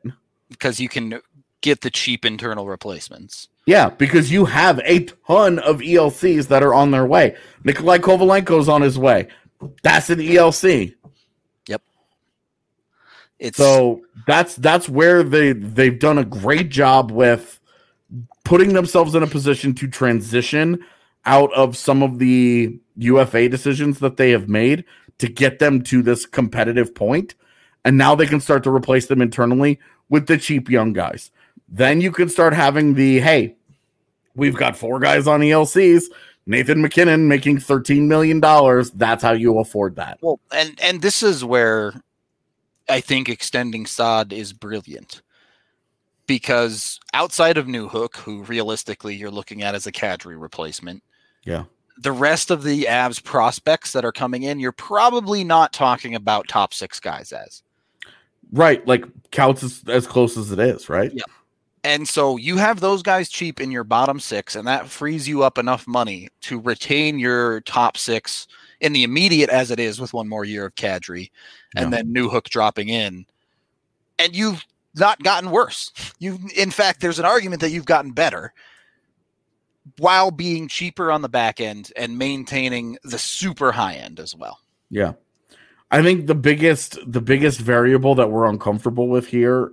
because you can get the cheap internal replacements. Yeah, because you have a ton of ELCs that are on their way. Nikolai Kovalenko's on his way. That's an ELC. It's So that's that's where they they've done a great job with putting themselves in a position to transition out of some of the UFA decisions that they have made to get them to this competitive point. And now they can start to replace them internally with the cheap young guys. Then you can start having the hey, we've got four guys on ELCs. Nathan MacKinnon making $13 million. That's how you afford that. Well, and and this is where I think extending Saad is brilliant. Because outside of Newhook, who realistically you're looking at as a Kadri replacement, Yeah. the rest of the Avs prospects that are coming in, you're probably not talking about top six guys as. Right. Like counts as, as close as it is, right? Yeah. And so you have those guys cheap in your bottom six, and that frees you up enough money to retain your top six in the immediate as it is with one more year of Kadri, and then Newhook dropping in. And you've not gotten worse. You in fact, there's an argument that you've gotten better while being cheaper on the back end and maintaining the super high end as well. Yeah. I think the biggest the biggest variable that we're uncomfortable with here,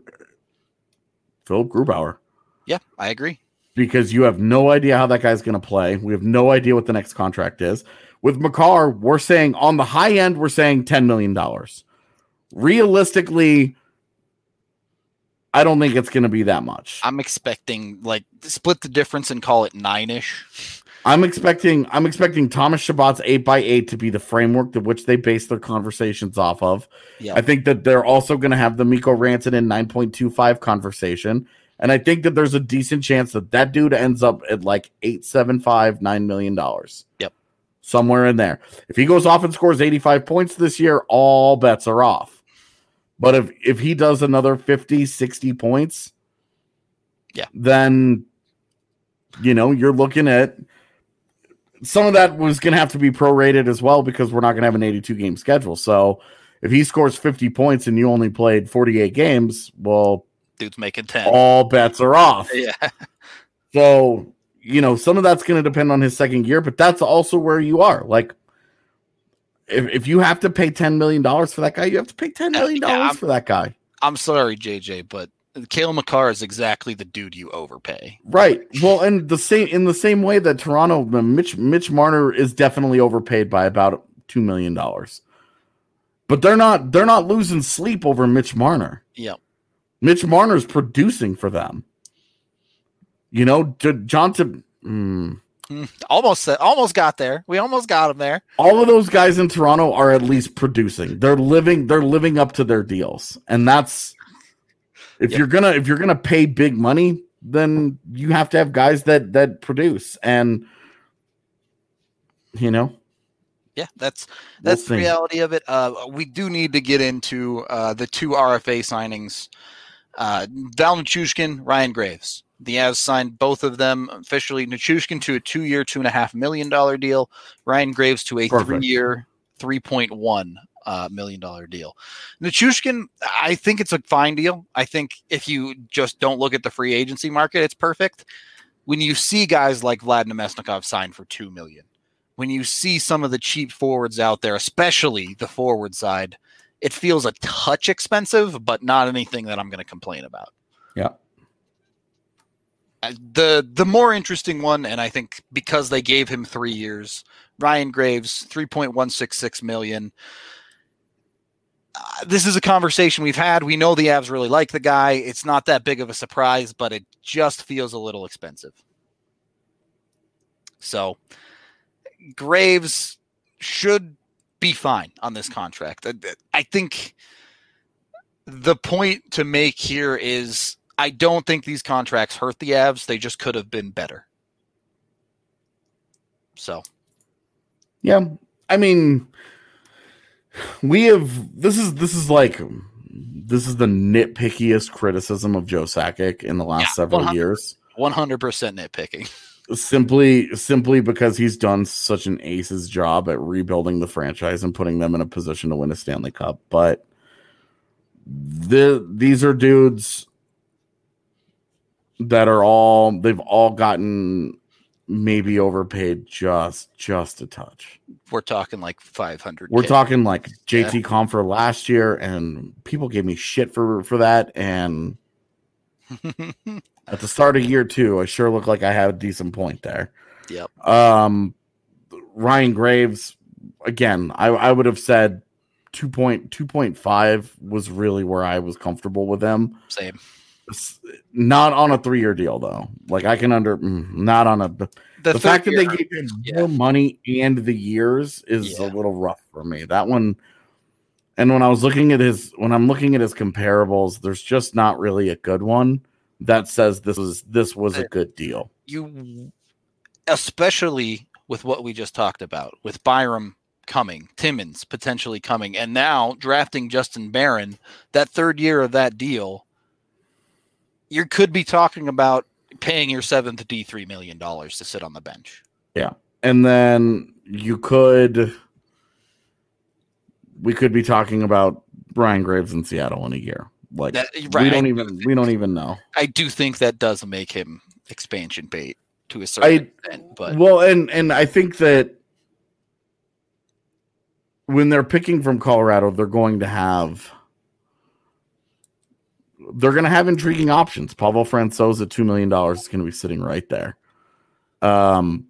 Philipp Grubauer, Yeah, I agree. because you have no idea how that guy's going to play. We have no idea what the next contract is. With Makar, we're saying on the high end, we're saying $10 million. Realistically, I don't think it's going to be that much. I'm expecting like split the difference and call it nine ish. I'm expecting I'm expecting Thomas Chabot's eight by eight to be the framework to which they base their conversations off of. Yeah. I think that they're also going to have the Mikko Rantanen 9.25 conversation. And I think that there's a decent chance that that dude ends up at like eight seven five nine million dollars. Yep. Somewhere in there. If he goes off and scores 85 points this year, all bets are off. But if if he does another 50, 60 points, Yeah. then you know, you're looking at some of that was going to have to be prorated as well because we're not going to have an 82 game schedule. So if he scores 50 points and you only played 48 games, well, Dude's making 10. all bets are off. yeah. So, you know, some of that's going to depend on his second year, but that's also where you are. Like, if, if you have to pay $10 million for that guy, you have to pay $10 uh, million Yeah, for that guy. I'm sorry, JJ, but Cale Makar is exactly the dude you overpay. Right. Well, and the same in the same way that Toronto, Mitch Mitch Marner is definitely overpaid by about two million dollars. But they're not they're not losing sleep over Mitch Marner. Yep. Mitch Marner's producing for them. You know, J- John to Almost almost got there. We almost got him there. all of those guys in Toronto are at least producing. They're living they're living up to their deals. And that's if Yep. you're gonna if you're gonna pay big money, then you have to have guys that that produce. And you know, Yeah, that's We'll that's the see. reality of it. Uh, we do need to get into uh, the two RFA signings. Uh, Nichushkin, Ryan Graves. The Avs signed both of them officially. Nichushkin to a two-year, two and a half million dollar deal. Ryan Graves to a Perfect. three-year, three point one uh, million dollar deal. Nichushkin, I think it's a fine deal. I think if you just don't look at the free agency market, it's perfect. When you see guys like Vlad Namestnikov signed for two million, when you see some of the cheap forwards out there, especially the forward side, it feels a touch expensive, but not anything that I'm going to complain about. Yeah. Uh, The the more interesting one, and I think because they gave him three years, Ryan Graves, three point one six six million. Uh, this is a conversation we've had. We know the Avs really like the guy. It's not that big of a surprise, but it just feels a little expensive. So, Graves should be fine on this contract. I- I think the point to make here is I don't think these contracts hurt the Avs. They just could have been better. So, Yeah, I mean, we have this is this is like this is the nitpickiest criticism of Joe Sakic in the last Yeah, several 100. years. 100% nitpicking. simply simply because he's done such an ace's job at rebuilding the franchise and putting them in a position to win a Stanley Cup. But the these are dudes that are all they've all gotten maybe overpaid just just a touch. We're talking like 500. We're talking like JT yeah. Compher last year, and people gave me shit for for that. And at the start of year two, I sure look like I had a decent point there. Yep. Um, Ryan Graves, again, I, I would have said 2.2.5 was really where I was comfortable with them. Same. Not on a three year deal though. Like I can under mm, not on a the, the fact that they gave him yeah. money and the years is yeah. a little rough for me. That one and when I was looking at his when I'm looking at his comparables, there's just not really a good one that says this was this was a good deal. You especially with what we just talked about, with Byram coming, Timmins potentially coming, and now drafting Justin Barron, that third year of that deal, you could be talking about paying your seventh D three million dollars to sit on the bench. Yeah. And then you could we could be talking about Brian Graves in Seattle in a year. Like that, right. we don't even we don't even know. I do think that does make him expansion bait to a certain I, extent. But well, and and I think that when they're picking from Colorado, they're going to have they're going to have intriguing options. Pavel Francouz at two million dollars is going to be sitting right there. Um,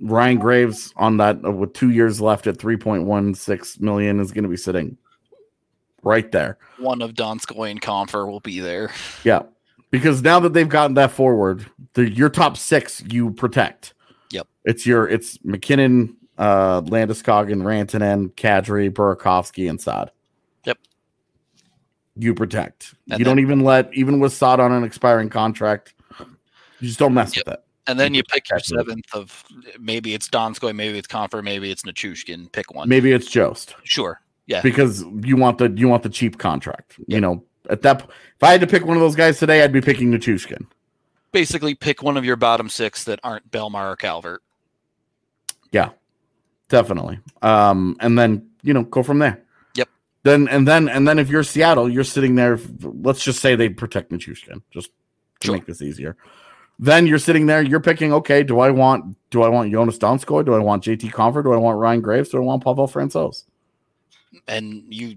Ryan Graves on that uh, with two years left at three point one six million is going to be sitting right there. One of Donskoi and Compher will be there. Yeah, because now that they've gotten that forward, the, your top six you protect. Yep, it's your it's MacKinnon, uh, Landeskog, Rantanen, Kadri, Burakovsky, and Saad. You protect. And you then, don't even let, even with Saad on an expiring contract, you just don't mess yep. with it. And then you pick your seventh of maybe it's Donskoi, maybe it's Compher, maybe it's Nichushkin. Pick one. Maybe it's Jost. Sure. Yeah. Because you want the you want the cheap contract. Yep. You know, at that if I had to pick one of those guys today, I'd be picking Nichushkin. Basically, pick one of your bottom six that aren't Bellemare or Calvert. Yeah. Definitely. Um, and then you know go from there. Then and then and then if you're Seattle, you're sitting there. Let's just say they protect Nichushkin, just to sure. make this easier. Then you're sitting there, you're picking. Okay, do I want do I want Joonas Donskoi? Do I want JT Compher? Do I want Ryan Graves? Do I want Pavel Francouz? And you,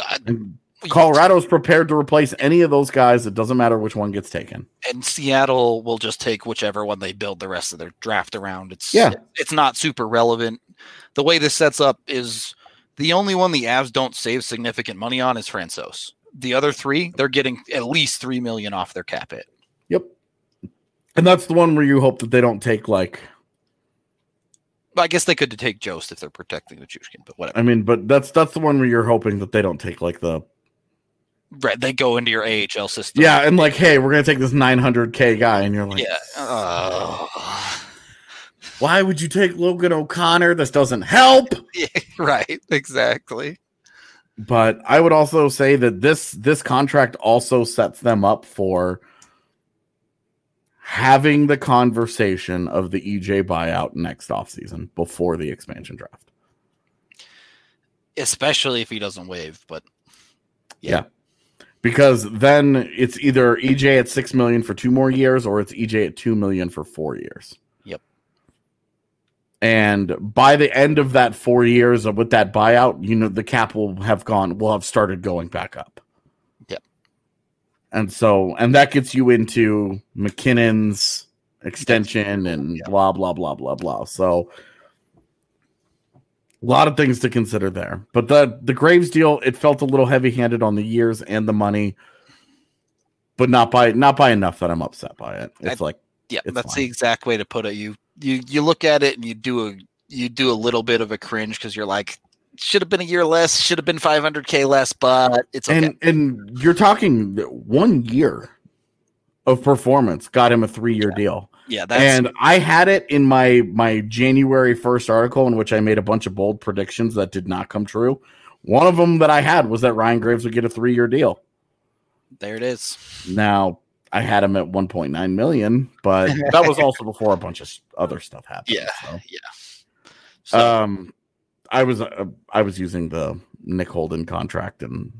uh, and Colorado's prepared to replace any of those guys. It doesn't matter which one gets taken. And Seattle will just take whichever one they build the rest of their draft around. It's yeah, it's not super relevant the way this sets up is the only one the Avs don't save significant money on is Francouz. The other three, they're getting at least three million off their cap hit. Yep. And that's the one where you hope that they don't take like I guess they could take Jost if they're protecting Nichushkin, but whatever. I mean, but that's that's the one where you're hoping that they don't take like the Right, they go into your AHL system. Yeah, and like, hey, we're gonna take this 900k guy, and you're like, yeah, uh, why would you take Logan O'Connor? This doesn't help. Yeah, right, exactly. But I would also say that this this contract also sets them up for having the conversation of the EJ buyout next offseason before the expansion draft. Especially if he doesn't waive, but yeah. yeah. Because then it's either EJ at 6 million for two more years or it's EJ at 2 million for 4 years. And by the end of that four years with that buyout, you know, the cap will have gone, will have started going back up. Yeah. And so, and that gets you into MacKinnon's extension and yep. blah, blah, blah, blah, blah. So, a lot of things to consider there. But the the Graves deal, it felt a little heavy handed on the years and the money, but not by not by enough that I'm upset by it. It's I, like yeah, that's fine. the exact way to put it. You you you look at it and you do a you do a little bit of a cringe because you're like should have been a year less, should have been 500k less, but it's okay. And and you're talking one year of performance got him a three year yeah. deal. Yeah, and I had it in my my January first article in which I made a bunch of bold predictions that did not come true. One of them that I had was that Ryan Graves would get a three year deal. There it is. Now I had him at 1.9 million, but that was also before a bunch of other stuff happened. Yeah. so. So, Um, I was uh, I was using the Nick Holden contract, and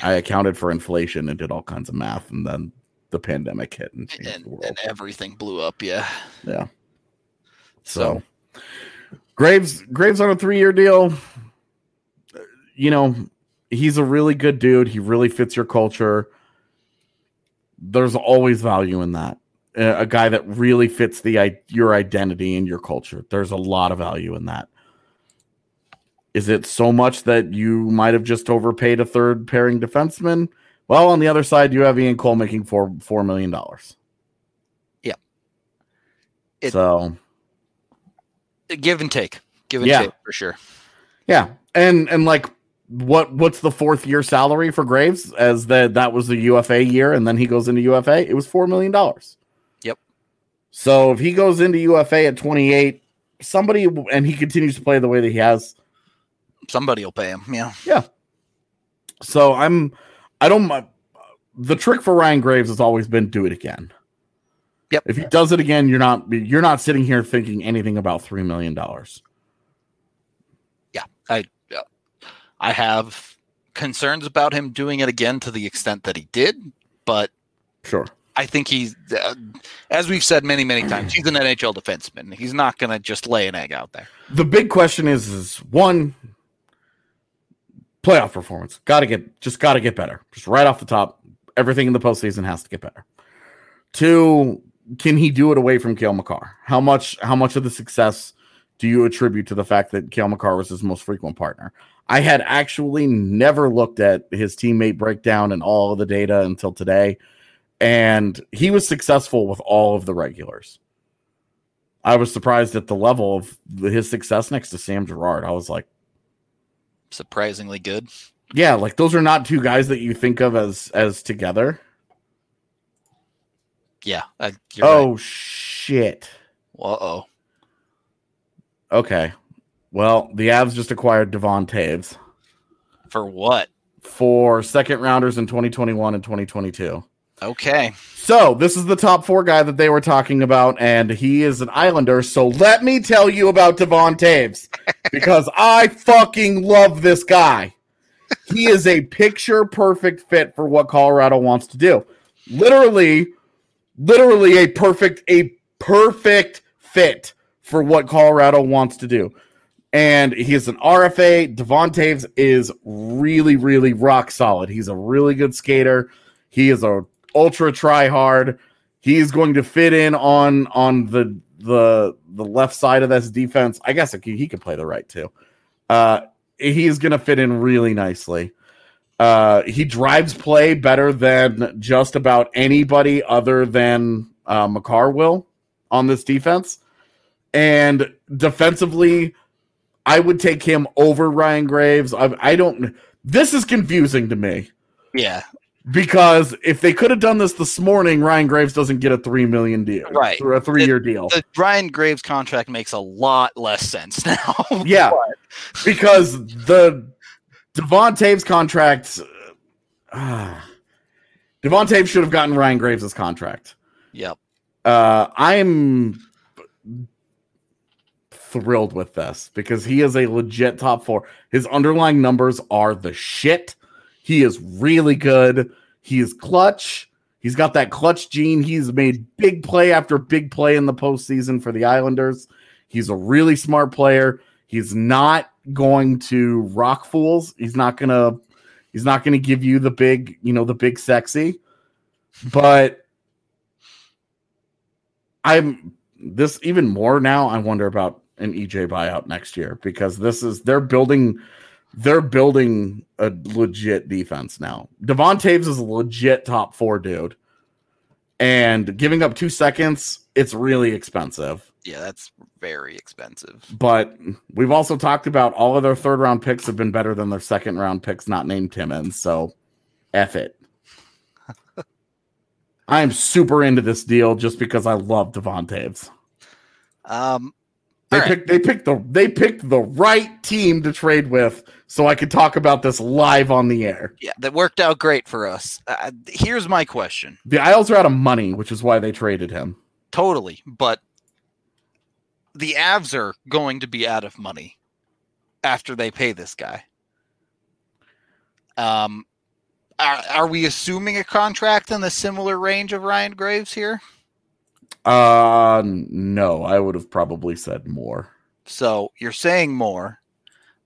I accounted for inflation and did all kinds of math, and then the pandemic hit and and, the and everything blew up. Yeah. yeah. So, Graves Graves on a three year deal. You know, he's a really good dude. He really fits your culture. There's always value in that. A guy that really fits the your identity and your culture. There's a lot of value in that. Is it so much that you might have just overpaid a third pairing defenseman? Well, on the other side, you have Ian Cole making four four million dollars. Yeah. It- so Give and take. Give and Yeah. take for sure. Yeah, and and like what what's the fourth year salary for Graves as that that was the UFA year and then he goes into UFA? It was four million dollars. Yep. So if he goes into UFA at twenty eight, somebody and he continues to play the way that he has. Somebody will pay him. Yeah. Yeah. So I'm I don't mi- the trick for Ryan Graves has always been do it again. Yep. If he does it again, you're not you're not sitting here thinking anything about three million dollars. I uh, I have concerns about him doing it again to the extent that he did, but Sure. I think he's, uh, as we've said many, many times, he's an NHL defenseman. He's not going to just lay an egg out there. the big question is is one playoff performance. Got to get just got to get better. Just right off the top, everything in the postseason has to get better. Two, can he do it away from Cale Makar? How much how much of the success do you attribute to the fact that Cale Makar was his most frequent partner? I had actually never looked at his teammate breakdown and all of the data until today, and he was successful with all of the regulars. I was surprised at the level of his success next to Sam Girard. I was like, Surprisingly good. yeah, like those are not two guys that you think of as as together. Yeah. Oh right. shit. Uh oh. Okay. Well, the Avs just acquired Devon Toews For what? for second rounders in 2021 and 2022. Okay. So this is the top four guy that they were talking about, and he is an Islander. So let me tell you about Devon Toews because I fucking love this guy. He is a picture perfect fit for what Colorado wants to do. Literally, literally a perfect, a perfect fit for what Colorado wants to do. And he is an RFA. Devon Toews is really, really rock solid. He's a really good skater. He is a ultra try hard. He's going to fit in on on the the the left side of this defense. I guess he he could play the right too. Uh, he's going to fit in really nicely. Uh, he drives play better than just about anybody other than uh, Makar will on this defense. And defensively, I would take him over Ryan Graves. I, I don't. This is confusing to me Yeah. because if they could have done this this morning, Ryan Graves doesn't get a three million deal, Right. Or a three year deal. The Ryan Graves contract makes a lot less sense now. Yeah, because the Devon Toews contract, uh, Devon Toews should have gotten Ryan Graves' contract. Yep. Uh, I'm thrilled with this because he is a legit top four. His underlying numbers are the shit. He is really good. He is clutch. He's got that clutch gene. He's made big play after big play in the postseason for the Islanders. He's a really smart player. He's not going to rock fools. He's not gonna. He's not gonna give you the big, you know, the big sexy. But I'm this even more now. I wonder about an EJ buyout next year because this is they're building they're building a legit defense now. Devon Toews is a legit top four dude. And giving up two seconds, it's really expensive. Yeah, that's very expensive. But we've also talked about all of their third round picks have been better than their second round picks, not named Timmins. So F it. I am super into this deal just because I love Devon Toews. Um, They right. picked they picked the they picked the right team to trade with, so I could talk about this live on the air. Yeah, that worked out great for us. Uh, here's my question. The Isles are out of money, which is why they traded him. Totally, but the Avs are going to be out of money after they pay this guy. Um, are, are we assuming a contract in the similar range of Ryan Graves here? Uh no, I would have probably said more. So you're saying more.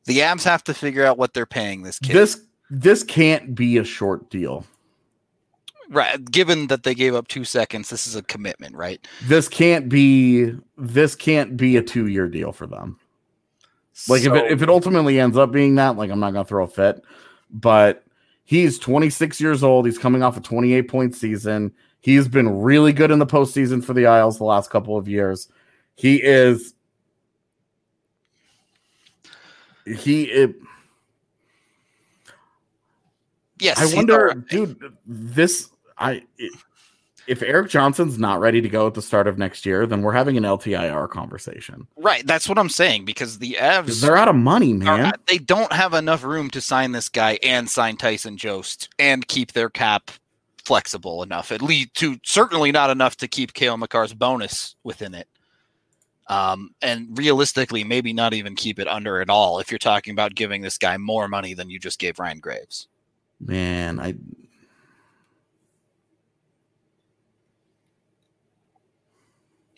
The Avs have to figure out what they're paying this kid. This this can't be a short deal. right, given that they gave up two seconds, this is a commitment, right? This can't be this can't be a two year deal for them. Like if it if it ultimately ends up being that, like I'm not gonna throw a fit, but he's 26 years old. He's coming off a 28 point season. He's been really good in the postseason for the Isles the last couple of years. He is he it, yes, I wonder, dude, this I it, if Erik Johnson's not ready to go at the start of next year, then we're having an LTIR conversation. right. That's what I'm saying because the Avs they're out of money, are- man. they don't have enough room to sign this guy and sign Tyson Jost and keep their cap flexible enough. At least to certainly not enough to keep Cale Makar's bonus within it. Um, and realistically, maybe not even keep it under at all if you're talking about giving this guy more money than you just gave Ryan Graves. Man, I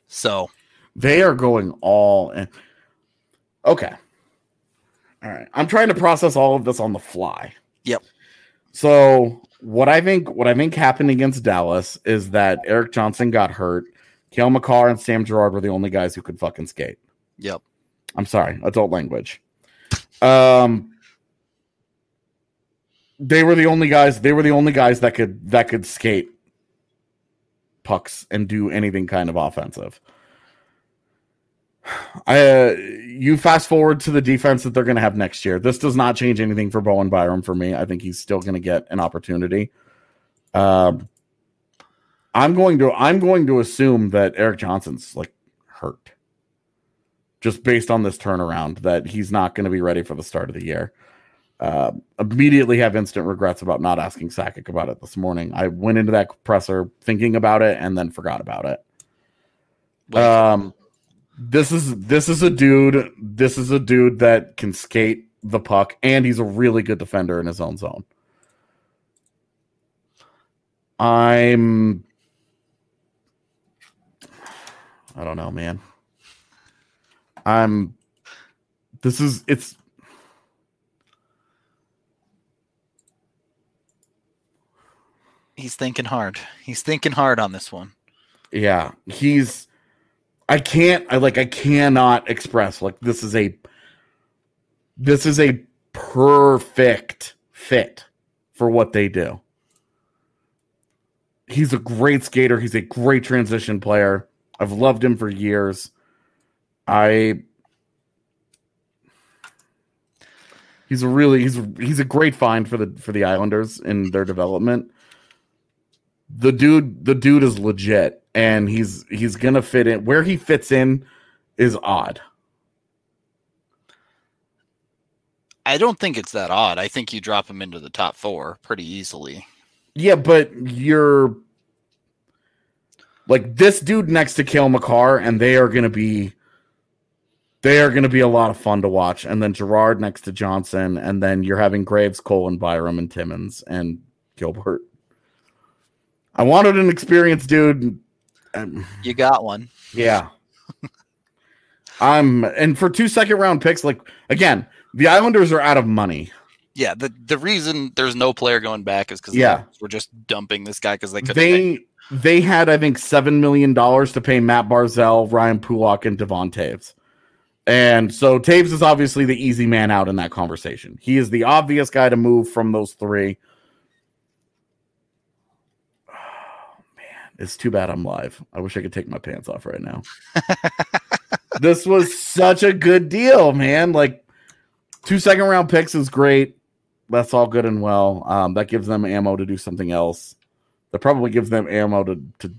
So they are going all in. Okay. All right. I'm trying to process all of this on the fly. Yep. So what I think what I think happened against Dallas is that Erik Johnson got hurt. Cale Makar and Sam Girard were the only guys who could fucking skate. yep. I'm sorry, adult language. Um they were the only guys they were the only guys that could that could skate pucks and do anything kind of offensive. I uh, you fast forward to the defense that they're going to have next year. This does not change anything for Bowen Byram for me. I think he's still going to get an opportunity. Um I'm going to I'm going to assume that Erik Johnson's like hurt just based on this turnaround that he's not going to be ready for the start of the year. Uh, immediately have instant regrets about not asking Sakic about it this morning. I went into that presser thinking about it and then forgot about it. Um, this is this is a dude. This is a dude that can skate the puck, and he's a really good defender in his own zone. I'm. I don't know, man. I'm. This is it's. he's thinking hard. He's thinking hard on this one. Yeah, he's. I can't. I like. I cannot express like this is a. This is a perfect fit for what they do. He's a great skater. He's a great transition player. I've loved him for years. I. He's a really he's he's a great find for the for the Islanders in their development the dude the dude is legit and he's he's gonna fit in where he fits in is odd I don't think it's that odd. I think you drop him into the top four pretty easily. yeah but you're like this dude next to Cale Makar and they are gonna be they are gonna be a lot of fun to watch and then Girard next to Johnson and then you're having Graves Cole and Byram and Timmins and Gilbert I wanted an experienced dude um, You got one. Yeah. I'm and for two second round picks, like again, the Islanders are out of money. Yeah, the the reason there's no player going back is because Yeah. we're just dumping this guy because they couldn't. They they had, I think, seven million dollars to pay Matt Barzal, Ryan Pulock, and Devon Toews. And so Toews is obviously the easy man out in that conversation. He is the obvious guy to move from those three. Oh, man, it's too bad I'm live. I wish I could take my pants off right now. this was such a good deal, man. Like two second round picks is great. That's all good and well. Um, that gives them ammo to do something else. That probably gives them ammo to to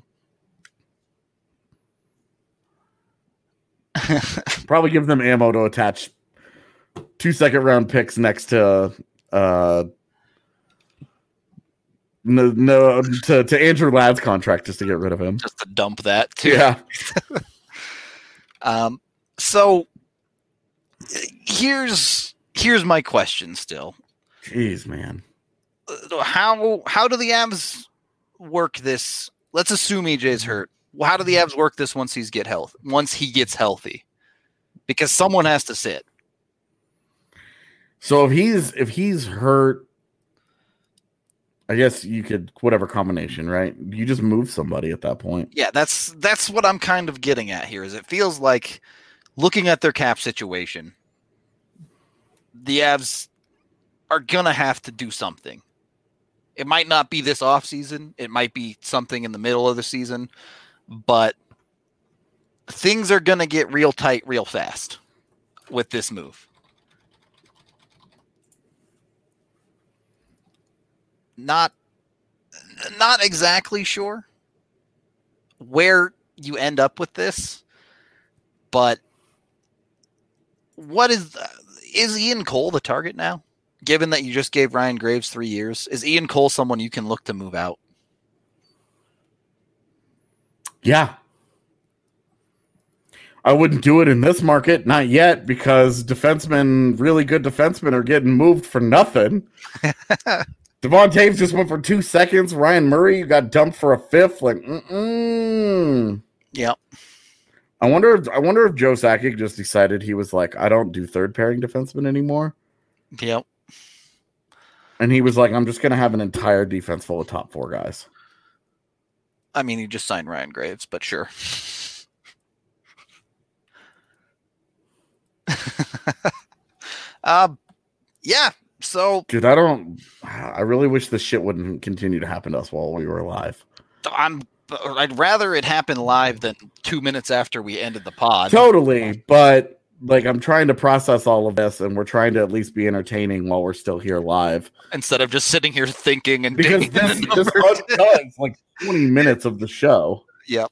Probably give them ammo to attach two second round picks next to uh no, no to, to Andrew Ladd's contract just to get rid of him. Just to dump that too. Yeah. Um, so here's here's my question still. Jeez, man. How how do the Avs work this? Let's assume EJ's hurt. How do the Avs work this once he's get health once he gets healthy? Because someone has to sit. So if he's if he's hurt, I guess you could whatever combination, right? You just move somebody at that point. Yeah, that's that's what I'm kind of getting at here. Is it feels like looking at their cap situation, the Avs are gonna have to do something. It might not be this off season. It might be something in the middle of the season, but things are gonna get real tight real fast with this move. Not not exactly sure where you end up with this, but what is is Ian Cole the target now? Given that you just gave Ryan Graves three years, is Ian Cole someone you can look to move out? Yeah. I wouldn't do it in this market, not yet, because defensemen, really good defensemen, are getting moved for nothing. Devon Toews just went for two seconds. Ryan Murray got dumped for a fifth. Like, mm-mm. Yep. I wonder. If, I wonder if Joe Sakic just decided he was like, I don't do third pairing defensemen anymore, Yep. and he was like, I'm just gonna have an entire defense full of top four guys. I mean, he just signed Ryan Graves, but sure. um, yeah. So Dude, I don't. I really wish this shit wouldn't continue to happen to us while we were alive. I'm. I'd rather it happen live than two minutes after we ended the pod. Totally, but like I'm trying to process all of this, and we're trying to at least be entertaining while we're still here live. Instead of just sitting here thinking and Because this just undoes like 20 minutes of the show. Yep.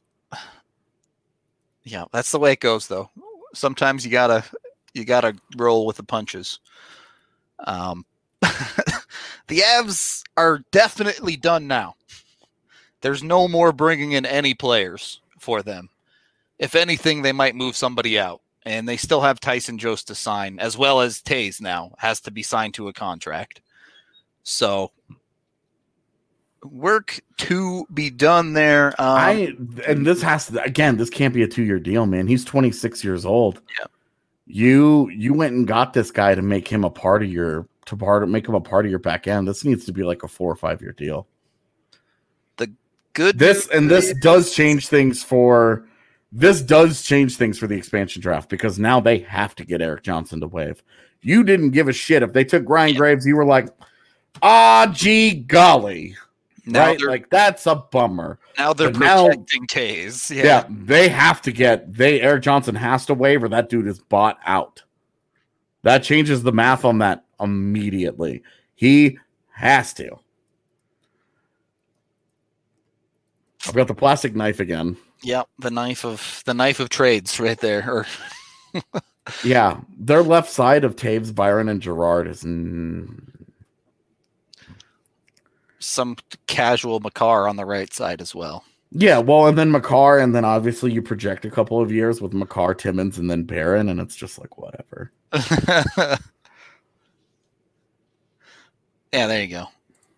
Yeah, that's the way it goes though. Sometimes you gotta you gotta roll with the punches. Um the Avs are definitely done now. There's no more bringing in any players for them. If anything, they might move somebody out. And they still have Tyson Jost to sign, as well as Toews now has to be signed to a contract. So work to be done there. Um, I and this has to again, this can't be a two year deal, man. He's 26 years old. Yeah. You you went and got this guy to make him a part of your to part of make him a part of your back end. This needs to be like a four or five year deal. The good This and this does change things for this does change things for the expansion draft because now they have to get Erik Johnson to waive. You didn't give a shit if they took Ryan Yeah. Graves. You were like, ah, gee golly, now right? they're Like that's a bummer. now they're but now- protecting Toews. Yeah. Yeah. they have to get they Erik Johnson has to waive or that dude is bought out. That changes the math on that immediately. He has to. I've got the plastic knife again. Yep, the knife of the knife of trades right there. Or Yeah, their left side of Toews, Byram, and Girard is some casual Makar on the right side as well. yeah. Well, and then Makar, and then obviously you project a couple of years with Makar, Timmins, and then Barron, and it's just like whatever. yeah, there you go.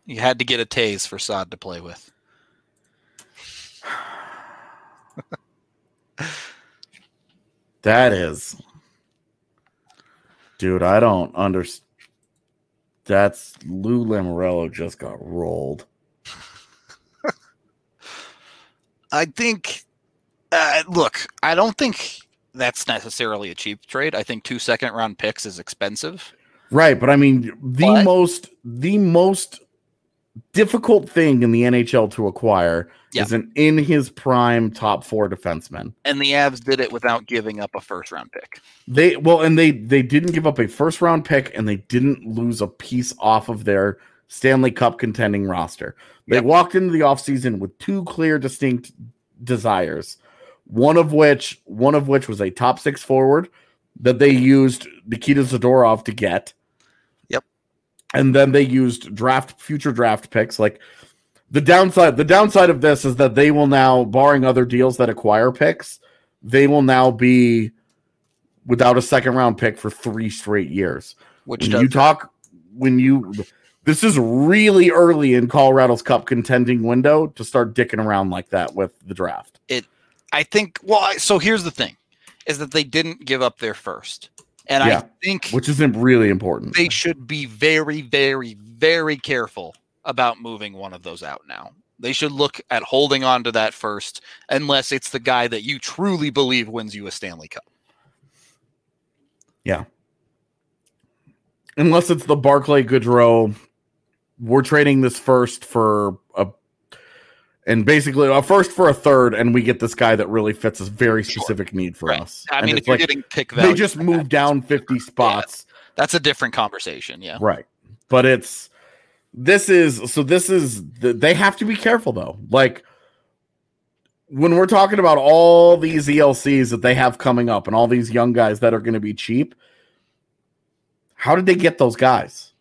You had to get a Toews for Saad to play with. That is, dude. I don't understand. That's Lou Lamoriello just got rolled. I think. Uh, look, I don't think that's necessarily a cheap trade. I think two second round picks is expensive. Right, but I mean the But- most the most difficult thing in the NHL to acquire Yeah. is an in his prime top four defenseman. And the Avs did it without giving up a first round pick. They well, and they they didn't give up a first round pick, and they didn't lose a piece off of their Stanley Cup contending roster. They Yep. walked into the offseason with two clear, distinct desires. One of which one of which was a top six forward that they used Nikita Zadorov to get. And then they used draft future draft picks. Like the downside, the downside of this is that they will now, barring other deals that acquire picks, they will now be without a second round pick for three straight years. Which When does you talk when you this is really early in Colorado's cup contending window to start dicking around like that with the draft. It I think well, I- so here's the thing is that they didn't give up their first. And Yeah. I think Which isn't really important. they should be very, very, very careful about moving one of those out now. They should look at holding on to that first, unless it's the guy that you truly believe wins you a Stanley Cup. Yeah. Unless it's the Barclay Goodrow, we're trading this first for and basically a first for a third, and we get this guy that really fits a very Sure. specific need for Right. us. I And mean, if you're like getting pick value, they just moved down 50 spots. That's a different conversation. Yeah. Right. But it's this is so this is they have to be careful though. Like when we're talking about all these ELCs that they have coming up and all these young guys that are going to be cheap, how did they get those guys?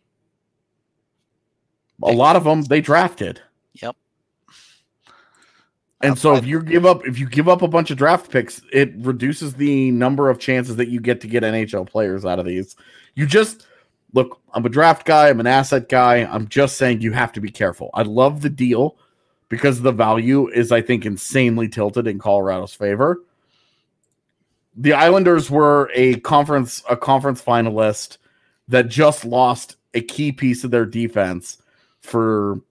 A lot of them they drafted. Yep. And Uh, so if you give up if you give up a bunch of draft picks, it reduces the number of chances that you get to get NHL players out of these. You just look, I'm a draft guy, I'm an asset guy. I'm just saying you have to be careful. I love the deal because the value is I think insanely tilted in Colorado's favor. The Islanders were a conference a conference finalist that just lost a key piece of their defense for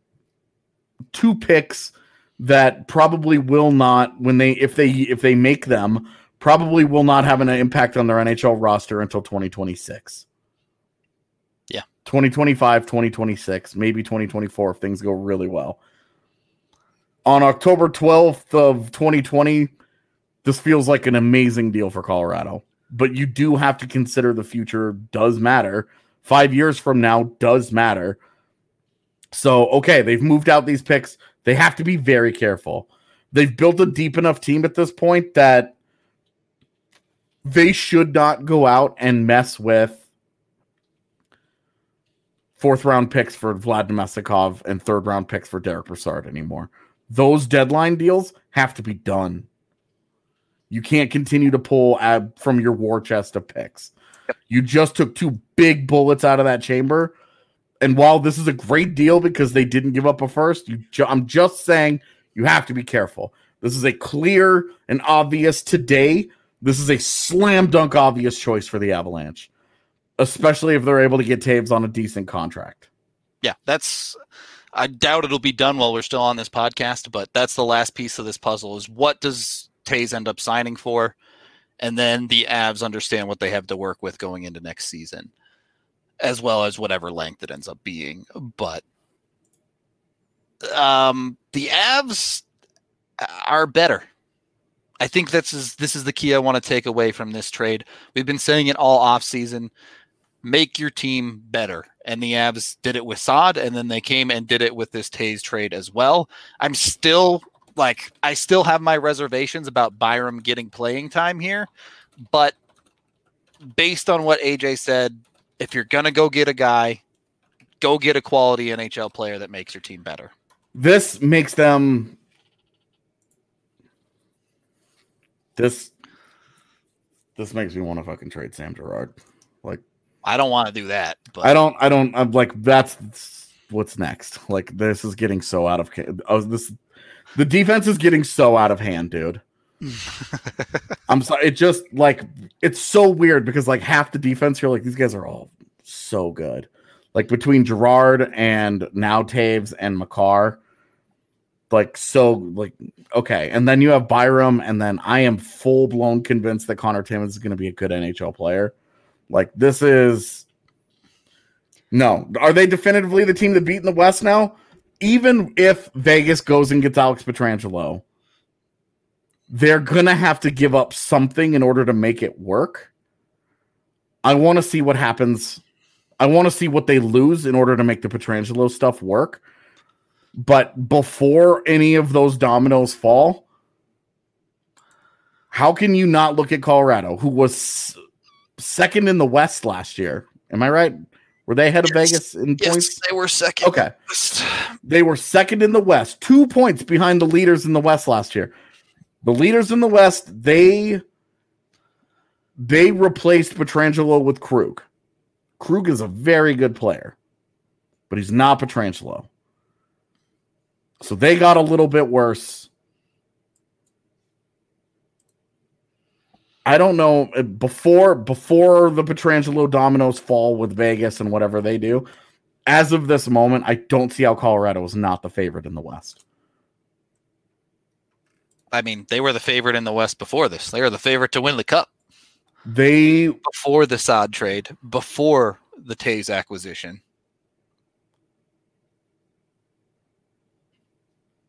two picks that probably will not when they if they if they make them probably will not have an impact on their NHL roster until 2026. Yeah. 2025, 2026, maybe 2024 if things go really well. On October 12th of 2020, this feels like an amazing deal for Colorado. But you do have to consider the future does matter. 5 years from now does matter. So, okay, they've moved out these picks. They have to be very careful. They've built a deep enough team at this point that they should not go out and mess with fourth round picks for Vlad Namestnikov and third round picks for Derek Brassard anymore. Those deadline deals have to be done. You can't continue to pull from your war chest of picks. You just took two big bullets out of that chamber. And while this is a great deal because they didn't give up a first, ju- I'm just saying you have to be careful. This is a clear and obvious today. This is a slam dunk obvious choice for the Avalanche, especially if they're able to get Toews on a decent contract. Yeah, that's. I doubt it'll be done while we're still on this podcast, but that's the last piece of this puzzle: is what does Toews end up signing for, and then the Avs understand what they have to work with going into next season, as well as whatever length it ends up being. But um, the Avs are better. I think that's is, this is the key I want to take away from this trade. We've been saying it all off season. Make your team better. And the Avs did it with Saad, and then they came and did it with this Toews trade as well. I'm still like I still have my reservations about Byram getting playing time here, but based on what AJ said, if you're gonna go get a guy, go get a quality NHL player that makes your team better. This makes them this this makes me want to fucking trade Sam Girard. Like I don't want to do that, but I don't I don't I'm like that's what's next. Like this is getting so out of oh, this the defense is getting so out of hand, dude. I'm sorry. It just like it's so weird because like half the defense, you're like these guys are all so good. Like between Girard and now Toews and Makar, like so like okay. And then you have Byram, and then I am full blown convinced that Conor Timmins is going to be a good NHL player. Like this is no. Are they definitively the team that beat in the West now? Even if Vegas goes and gets Alex Pietrangelo, they're gonna have to give up something in order to make it work. I want to see what happens. I want to see what they lose in order to make the Pietrangelo stuff work. But before any of those dominoes fall, How can you not look at Colorado, who was second in the West last year? Am I right? Were they ahead of Yes. Vegas in Yes, points? they were second. Okay. They were second in the West, two points behind the leaders in the West last year. The leaders in the West, they they replaced Pietrangelo with Krug. Krug is a very good player, but he's not Pietrangelo. So they got a little bit worse. I don't know uh, before before the Pietrangelo dominoes fall with Vegas and whatever they do. As of this moment, I don't see how Colorado is not the favorite in the West. I mean, they were the favorite in the West before this. They were the favorite to win the cup They before the Saad trade, before the Toews acquisition.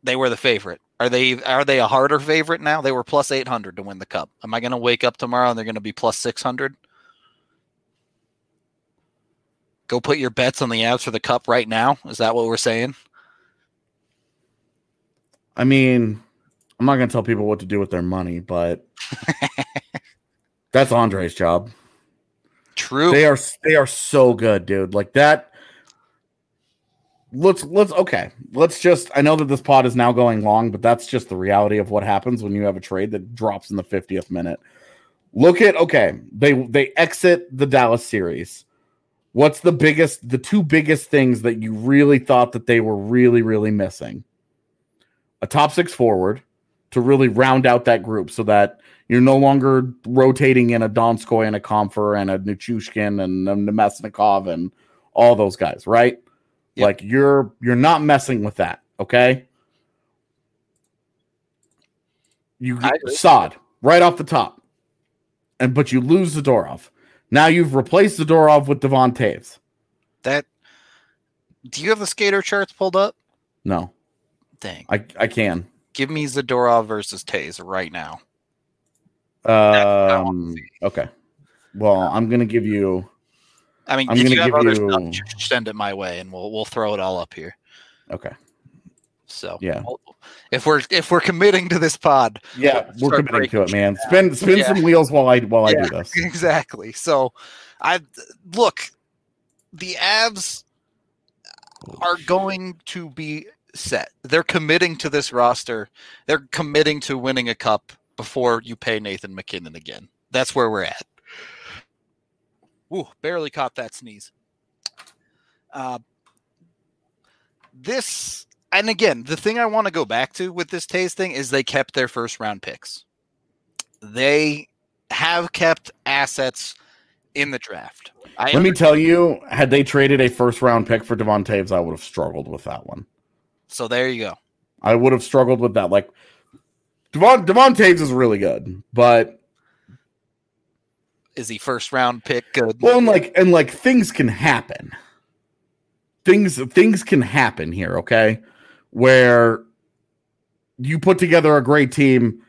They were the favorite. Are they are they a harder favorite now? They were plus 800 to win the cup. Am I going to wake up tomorrow and they're going to be plus 600? Go put your bets on the Avs for the cup right now. Is that what we're saying? I mean, I'm not going to tell people what to do with their money, but that's Andre's job. True. They are they are so good, dude. Like that. Let's let's okay. Let's just. I know that this pod is now going long, but that's just the reality of what happens when you have a trade that drops in the 50th minute. Look at okay. They they exit the Dallas series. What's the biggest, the two biggest things that you really thought that they were really really missing? A top six forward to really round out that group, so that you're no longer rotating in a Donskoi and a Compher and a Nichushkin and a Namestnikov and all those guys, right? Yep. Like you're you're not messing with that, okay? You sod right off the top, and but you lose the Zadorov. Now you've replaced the Zadorov with Devon Toews. that. Do you have the skater charts pulled up? No, Dang. I I can. Give me Zadorov versus Toews right now. Um, okay. Well, I'm gonna give you. I mean, I'm if you have other you- stuff, send it my way, and we'll we'll throw it all up here. Okay. So Yeah. if we're if we're committing to this pod, Yeah, we're Start committing to it, man. Spin spin Yeah. some wheels while I while I do this. exactly. So I look, the Avs are going to be set. They're committing to this roster. They're committing to winning a cup before you pay Nathan MacKinnon again. That's where we're at. Ooh, barely caught that sneeze. Uh, this, and again, the thing I want to go back to with this Toews thing is they kept their first round picks. They have kept assets in the draft. I Let me tell you, had they traded a first round pick for Devon Toews, I would have struggled with that one. So there you go. I would have struggled with that. Like Devon Devon Toews is really good, but Is he first round pick good? well, and like and like things can happen. Things things can happen here, okay? Where you put together a great team.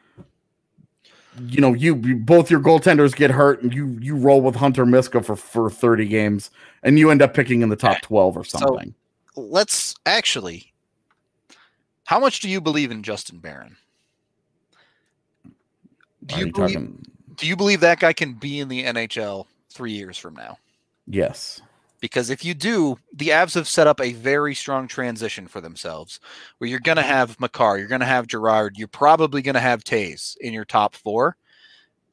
You know, you, you both your goaltenders get hurt, and you you roll with Hunter Miska for for thirty games, and you end up picking in the top twelve or So- something. Let's actually. How much do you believe in Justin Barron? Do Are you, believe, talking? do you believe that guy can be in the NHL three years from now? Yes. Because if you do, the Avs have set up a very strong transition for themselves where you're going to have Makar, you're going to have Girard, you're probably going to have Toews in your top four.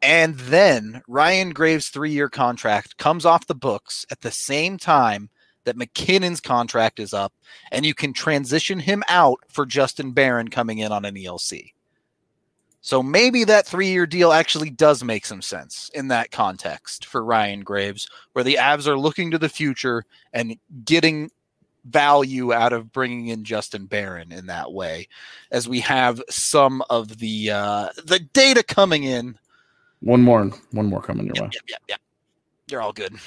And then Ryan Graves' three year contract comes off the books at the same time that MacKinnon's contract is up, and you can transition him out for Justin Barron coming in on an ELC. So maybe that three year deal actually does make some sense in that context for Ryan Graves where the Avs are looking to the future and getting value out of bringing in Justin Barron in that way, as we have some of the uh, the data coming in. One more, one more coming your way. Yep, yep, yep, yep. They're all good.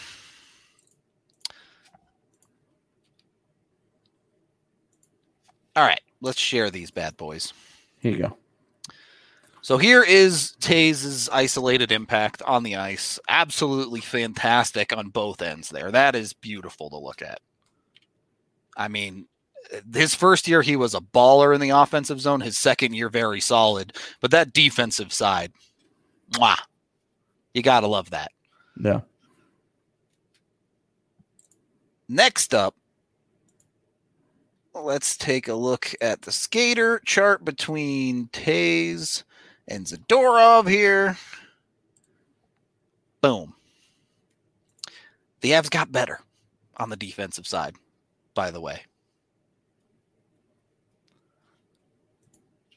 All right, let's share these bad boys. Here you go. So here is Toews' isolated impact on the ice. Absolutely fantastic on both ends there. That is beautiful to look at. I mean, his first year he was a baller in the offensive zone, his second year very solid, but that defensive side Mwah. You gotta love that. Yeah. Next up, let's take a look at the skater chart between Toews and Zadorov here. Boom. The Avs got better on the defensive side, by the way.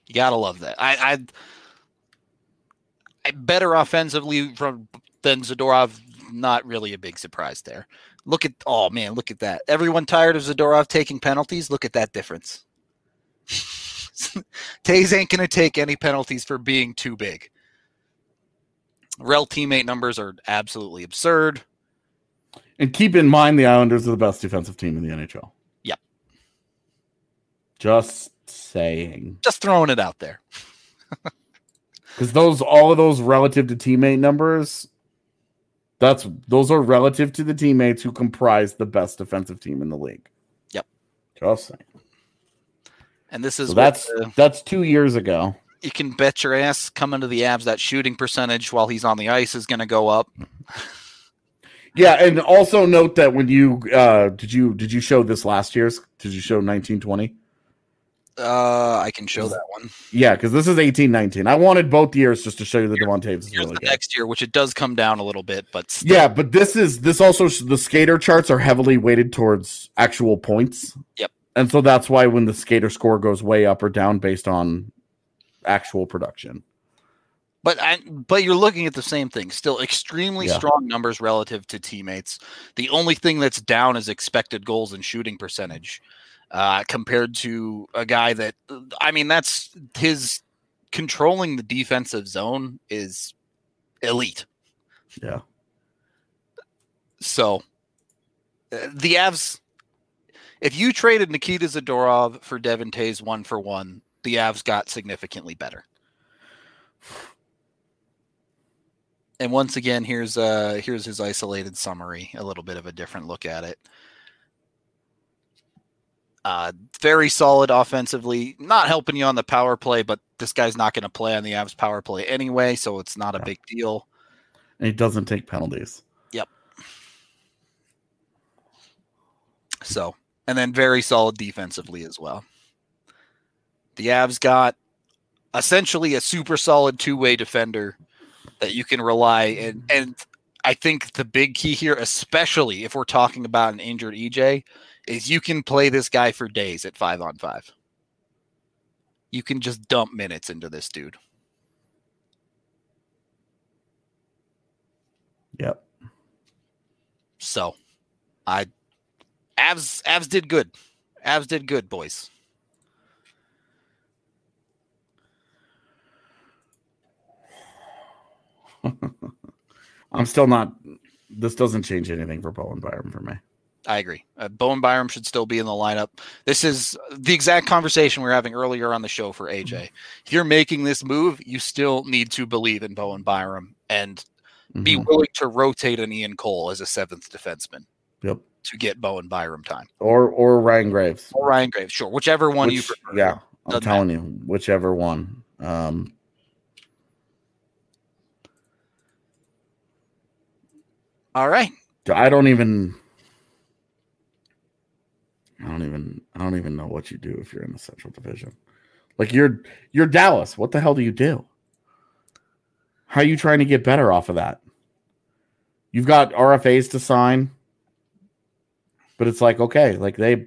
You gotta love that. I, I, I better offensively from than Zadorov. Not really a big surprise there. Look at oh man, look at that. Everyone tired of Zadorov taking penalties. Look at that difference. Toews ain't gonna take any penalties for being too big. Rel teammate numbers are absolutely absurd. And keep in mind the Islanders are the best defensive team in the NHL. Yep. Just saying. Just throwing it out there. Because those all of those relative to teammate numbers, that's those are relative to the teammates who comprise the best defensive team in the league. Yep. Just saying. And this is So that's the- that's two years ago. you can bet your ass coming to the Avs that shooting percentage while he's on the ice is going to go up. Yeah, and also note that when you uh did you did you show this last year's? Did you show nineteen twenty? Uh, I can show that one. Yeah, because this is eighteen nineteen. I wanted both years just to show you the Devon Toews Here's really the good. next year, which it does come down a little bit, but still, Yeah, but this is this also the skater charts are heavily weighted towards actual points. Yep. And so that's why when the skater score goes way up or down based on actual production. but I, but you're looking at the same thing. Still, extremely Yeah. strong numbers relative to teammates. The only thing that's down is expected goals and shooting percentage, uh, compared to a guy that I mean, that's his controlling the defensive zone is elite. Yeah. So uh, the Avs, if you traded Nikita Zadorov for Devon Toews one for one, the Avs got significantly better. And once again, here's uh here's his isolated summary, a little bit of a different look at it. Uh, very solid offensively, not helping you on the power play, but this guy's not going to play on the Avs power play anyway, so it's not a Yeah. big deal. And he doesn't take penalties. Yep. So, and then very solid defensively as well. The Avs got essentially a super solid two-way defender that you can rely and and I think the big key here, especially if we're talking about an injured EJ, is you can play this guy for days at five on five. You can just dump minutes into this dude. Yep. So, I Avs Avs did good. Avs did good, boys. I'm still not this doesn't change anything for Bowen Byram for me. I agree. Uh, Bowen Byram should still be in the lineup. This is the exact conversation we were having earlier on the show for AJ. If you're making this move, you still need to believe in Bowen Byram and be Mhm. willing to rotate an Ian Cole as a seventh defenseman Yep. to get Bowen Byram time. Or or Ryan Graves. Or Ryan Graves, sure, whichever one you Which- prefer. yeah, I'm Doesn't telling you, whichever one. Um, All right. I don't even. I don't even. I don't even know what you do if you're in the Central Division. Like you're you're Dallas. What the hell do you do? How are you trying to get better off of that? You've got RFAs to sign, but it's like okay, like they.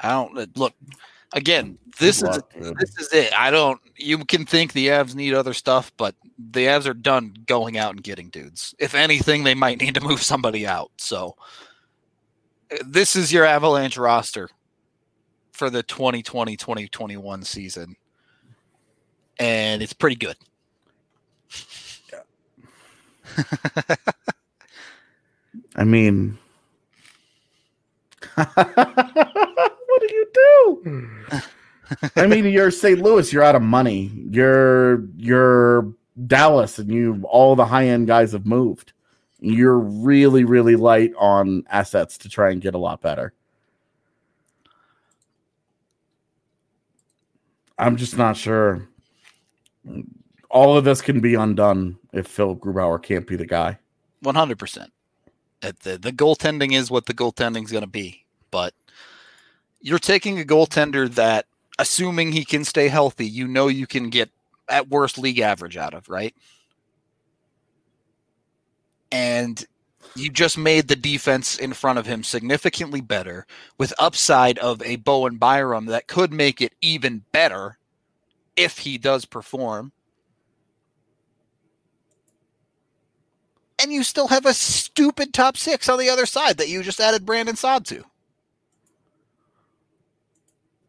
I don't uh, look again. This is this is it. I don't. You can think the Avs need other stuff, but the Avs are done going out and getting dudes. If anything, they might need to move somebody out. So this is your Avalanche roster for the 2020-2021 season, and it's pretty good. I mean, what do you do? I mean, you're St. Louis. You're out of money. You're you're Dallas, and you all the high end guys have moved. You're really really light on assets to try and get a lot better. I'm just not sure. all of this can be undone if Philipp Grubauer can't be the guy. One hundred percent. The the goaltending is what the goaltending is going to be, but you're taking a goaltender that, assuming he can stay healthy, you know you can get at worst league average out of, right? And you just made the defense in front of him significantly better with upside of a Bowen Byram that could make it even better if he does perform. And you still have a stupid top six on the other side that you just added Brandon Saad to.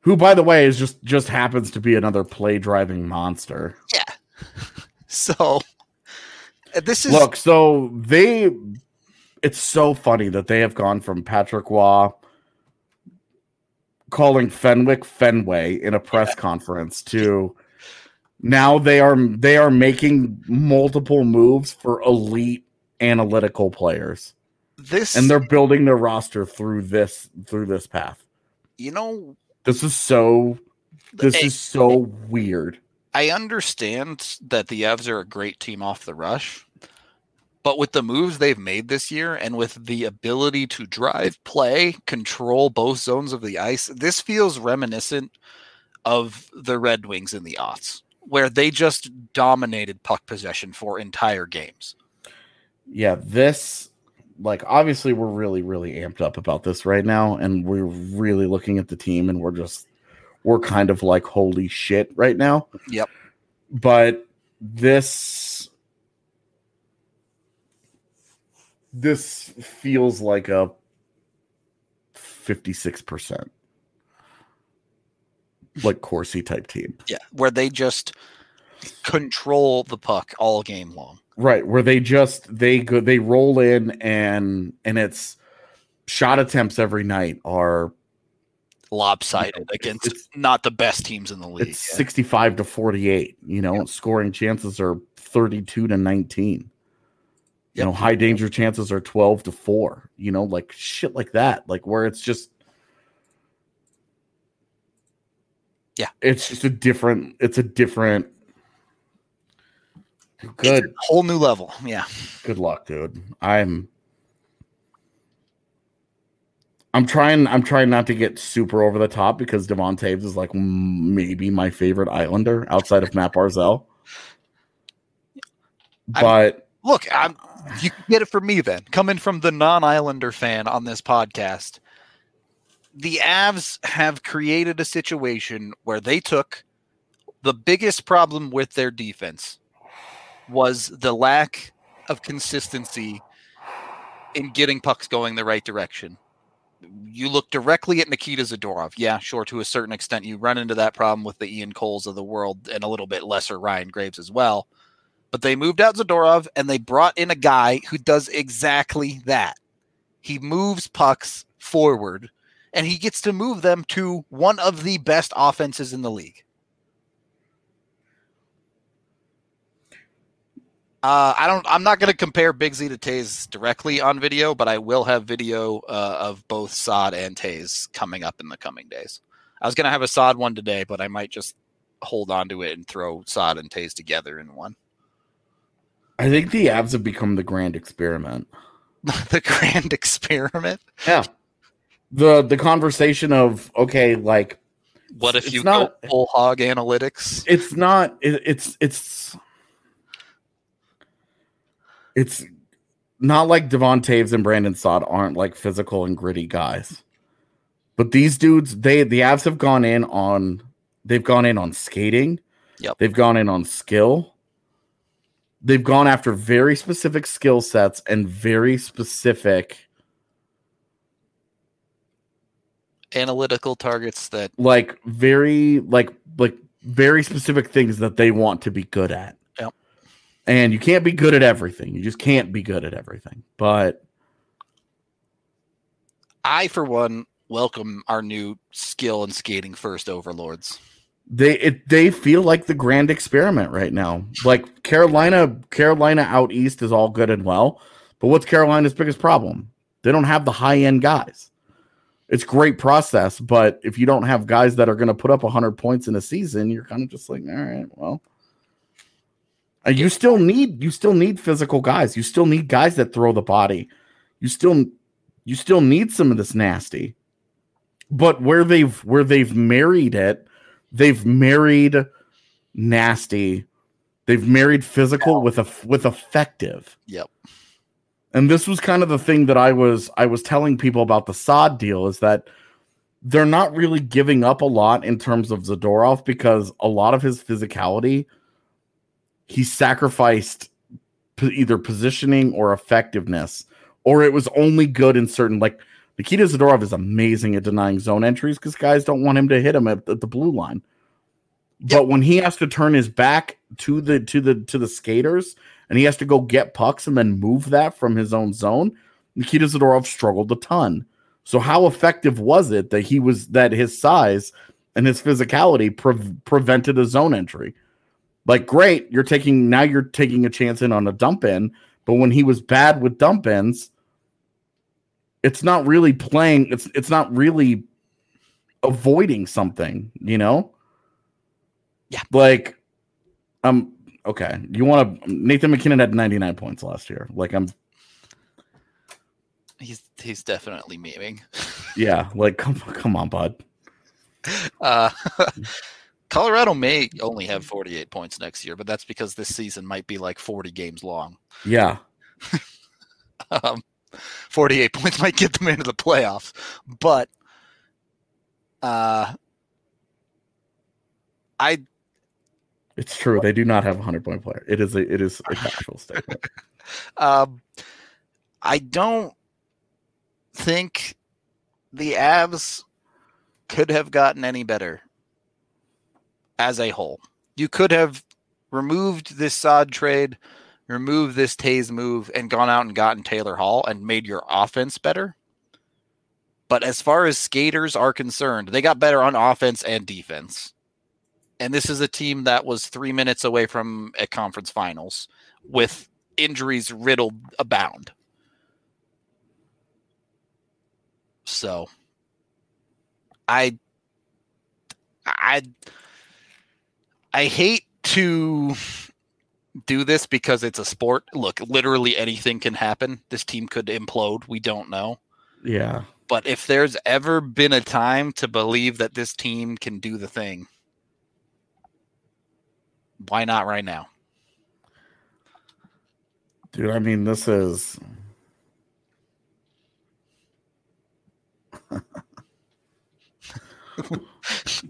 Who, by the way, is just just happens to be another play driving monster. Yeah. So this is Look, so they it's so funny that they have gone from Patrick Roy calling Fenwick Fenway in a press conference to now they are they are making multiple moves for elite analytical players this and they're building their roster through this through this path. you know This is so this Hey, is so weird. I understand that the Avs are a great team off the rush, but with the moves they've made this year and with the ability to drive play, control both zones of the ice, this feels reminiscent of the Red Wings in the aughts, where they just dominated puck possession for entire games. yeah, this like obviously we're really really amped up about this right now and we're really looking at the team and we're just we're kind of like holy shit right now. Yep. But this this feels like a 56% like Corsi type team. Yeah, where they just control the puck all game long. Right, where they just they go they roll in and and it's shot attempts every night are Lopsided it's- against it's- not the best teams in the league. it's 65 to 48, you know, scoring chances are 32 to 19. You know, high danger chances are 12 to 4, you know, like shit like that, like where it's just Yeah. It's just a different it's a different good a whole new level. Yeah. good luck, dude. I'm I'm trying I'm trying not to get super over the top because Devon Toews is like maybe my favorite Islander outside of Matt Barzal. But Look, I'm you get it from me then. Coming from the non-Islander fan on this podcast, the Avs have created a situation where they took the biggest problem with their defense was the lack of consistency in getting pucks going the right direction. You look directly at Nikita Zadorov. Yeah, sure, to a certain extent, you run into that problem with the Ian Coles of the world and a little bit lesser Ryan Graves as well. But they moved out Zadorov and they brought in a guy who does exactly that. He moves pucks forward and he gets to move them to one of the best offenses in the league. Uh, I don't. I'm not going to compare Big Z to Toews directly on video, but I will have video uh, of both Saad and Toews coming up in the coming days. I was going to have a Saad one today, but I might just hold on to it and throw Saad and Toews together in one. I think the Avs have become the grand experiment. the grand experiment. Yeah. The the conversation of okay, like What if you not- go full hog analytics? it's not it, it's it's it's not like Devon Toews and Brandon Saad aren't like physical and gritty guys. But these dudes, they the Avs have gone in on they've gone in on skating. Yep. They've gone in on skill. They've gone after very specific skill sets and very specific Analytical targets that like very like like very specific things that they want to be good at. Yep. And you can't be good at everything. You just can't be good at everything. But I, for one, welcome our new skill and skating first overlords. They it they feel like the grand experiment right now. Like Carolina Carolina out east is all good and well, but what's Carolina's biggest problem? They don't have the high end guys. It's great process, but if you don't have guys that are going to put up 100 points in a season, you're kind of just like, all right, well, Uh, you still need you still need physical guys. You still need guys that throw the body. You still you still need some of this nasty. But where they've where they've married it, they've married nasty. They've married physical with a with effective. Yep. And this was kind of the thing that I was I was telling people about the Saad deal is that they're not really giving up a lot in terms of Zadorov because a lot of his physicality he sacrificed either positioning or effectiveness, or it was only good in certain like Nikita Zadorov is amazing at denying zone entries because guys don't want him to hit him at, at the blue line. But when he has to turn his back to the to the to the skaters and he has to go get pucks and then move that from his own zone, Nikita Zadorov struggled a ton. So how effective was it that he was that his size and his physicality pre- prevented a zone entry? Like, great, you're taking now you're taking a chance in on a dump in, but when he was bad with dump ins, it's not really playing. It's it's not really avoiding something, you know. Yeah. Like, um, okay, you want to? Nathan MacKinnon had 99 points last year. Like, I'm He's he's definitely memeing. yeah, like come come on, bud. Uh, Colorado may only have 48 points next year, but that's because this season might be like 40 games long. Yeah, Um, 48 points might get them into the playoffs, but uh, I it's true. They do not have a hundred point player. It is a it is a factual statement. um, I don't think the Avs could have gotten any better as a whole. You could have removed this Saad trade, removed this Toews move, and gone out and gotten Taylor Hall and made your offense better. But as far as skaters are concerned, they got better on offense and defense. And this is a team that was three minutes away from a conference finals with injuries riddled abound. So I I I hate to do this because it's a sport. Look, literally anything can happen. This team could implode. We don't know. Yeah, But if there's ever been a time to believe that this team can do the thing, why not right now? dude. I mean, this is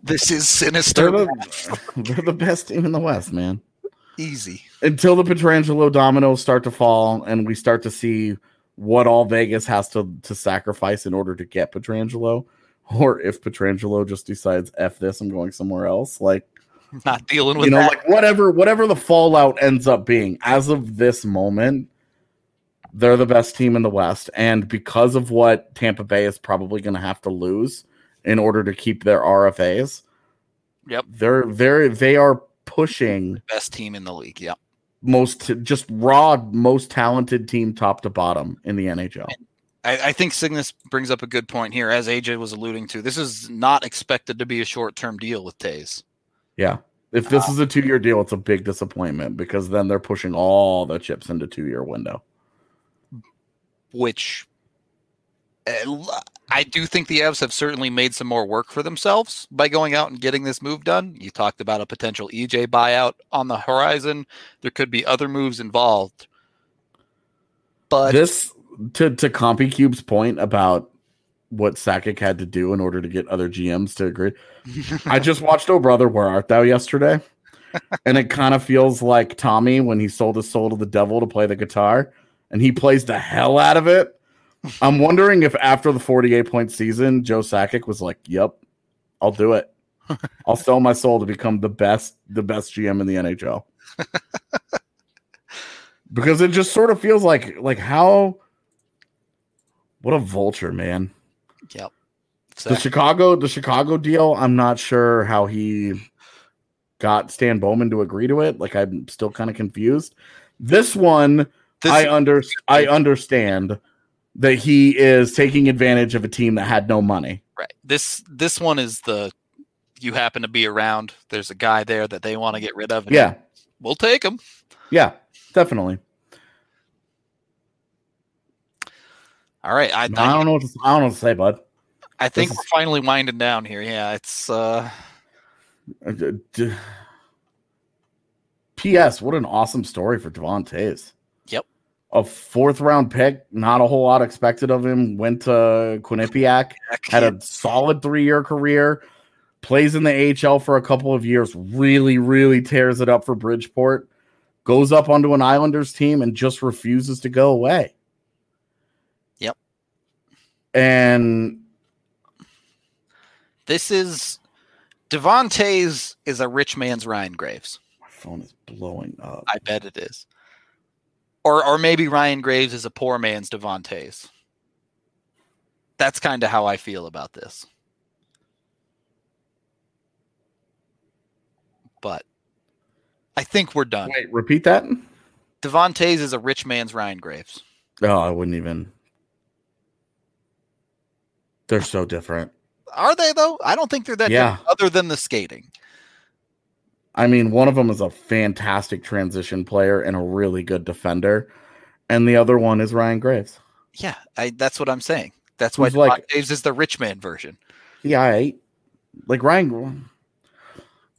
This is they're sinister. the, they're the best team in the West, man. Easy. Until the Pietrangelo dominoes start to fall and we start to see what all Vegas has to to sacrifice in order to get Pietrangelo, or if Pietrangelo just decides f this, I'm going somewhere else. Like Not dealing with you know, that. like whatever whatever the fallout ends up being, as of this moment, they're the best team in the West, and because of what Tampa Bay is probably going to have to lose in order to keep their RFAs, Yep. they're very they are pushing Best team in the league. Yep. most just raw most talented team top to bottom in the NHL. I, I think Cygnus brings up a good point here, as AJ was alluding to. This is not expected to be a short term deal with Toews. Yeah. If this is a two year deal, it's a big disappointment because then they're pushing all the chips into two year window. which uh, Uh, I do think the Avs have certainly made some more work for themselves by going out and getting this move done. You talked about a potential EJ buyout on the horizon. There could be other moves involved. But this to to Compy Cube's point about what Sakic had to do in order to get other GMs to agree. I just watched Oh Brother, Where Art Thou yesterday. and it kind of feels like Tommy when he sold his soul to the devil to play the guitar and he plays the hell out of it. I'm wondering if after the 48 point season, Joe Sakic was like, Yep, I'll do it. I'll sell my soul to become the best, the best GM in the NHL. because it just sort of feels like like how what a vulture, man. yep. The Chicago, the Chicago deal. I'm not sure how he got Stan Bowman to agree to it. Like I'm still kind of confused. This one, This- I under I understand that he is taking advantage of a team that had no money. Right. This this one is the you happen to be around. There's a guy there that they want to get rid of. Yeah, we'll take him. Yeah, definitely. All right, I, I don't know what to, I don't know what to say, bud. I think This we're is- finally winding down here. Yeah, it's uh Uh, P.S. What an awesome story for Devon Toews. A fourth round pick, not a whole lot expected of him. Went to Quinnipiac, had a solid three year career, plays in the AHL for a couple of years, really, really tears it up for Bridgeport, goes up onto an Islanders team and just refuses to go away. Yep. And this is Devon Toews is a rich man's Ryan Graves. my phone is blowing up. I bet it is. Or or maybe Ryan Graves is a poor man's Devon Toews. That's kind of how I feel about this. But I think we're done. Wait, repeat that? Devon Toews is a rich man's Ryan Graves. Oh, I wouldn't even. They're so different. Are they though? I don't think they're that Yeah. different other than the skating. I mean, one of them is a fantastic transition player and a really good defender, and the other one is Ryan Graves. Yeah, I, that's what I'm saying. That's why like- Devon Toews is the rich man version. Yeah, I like Ryan.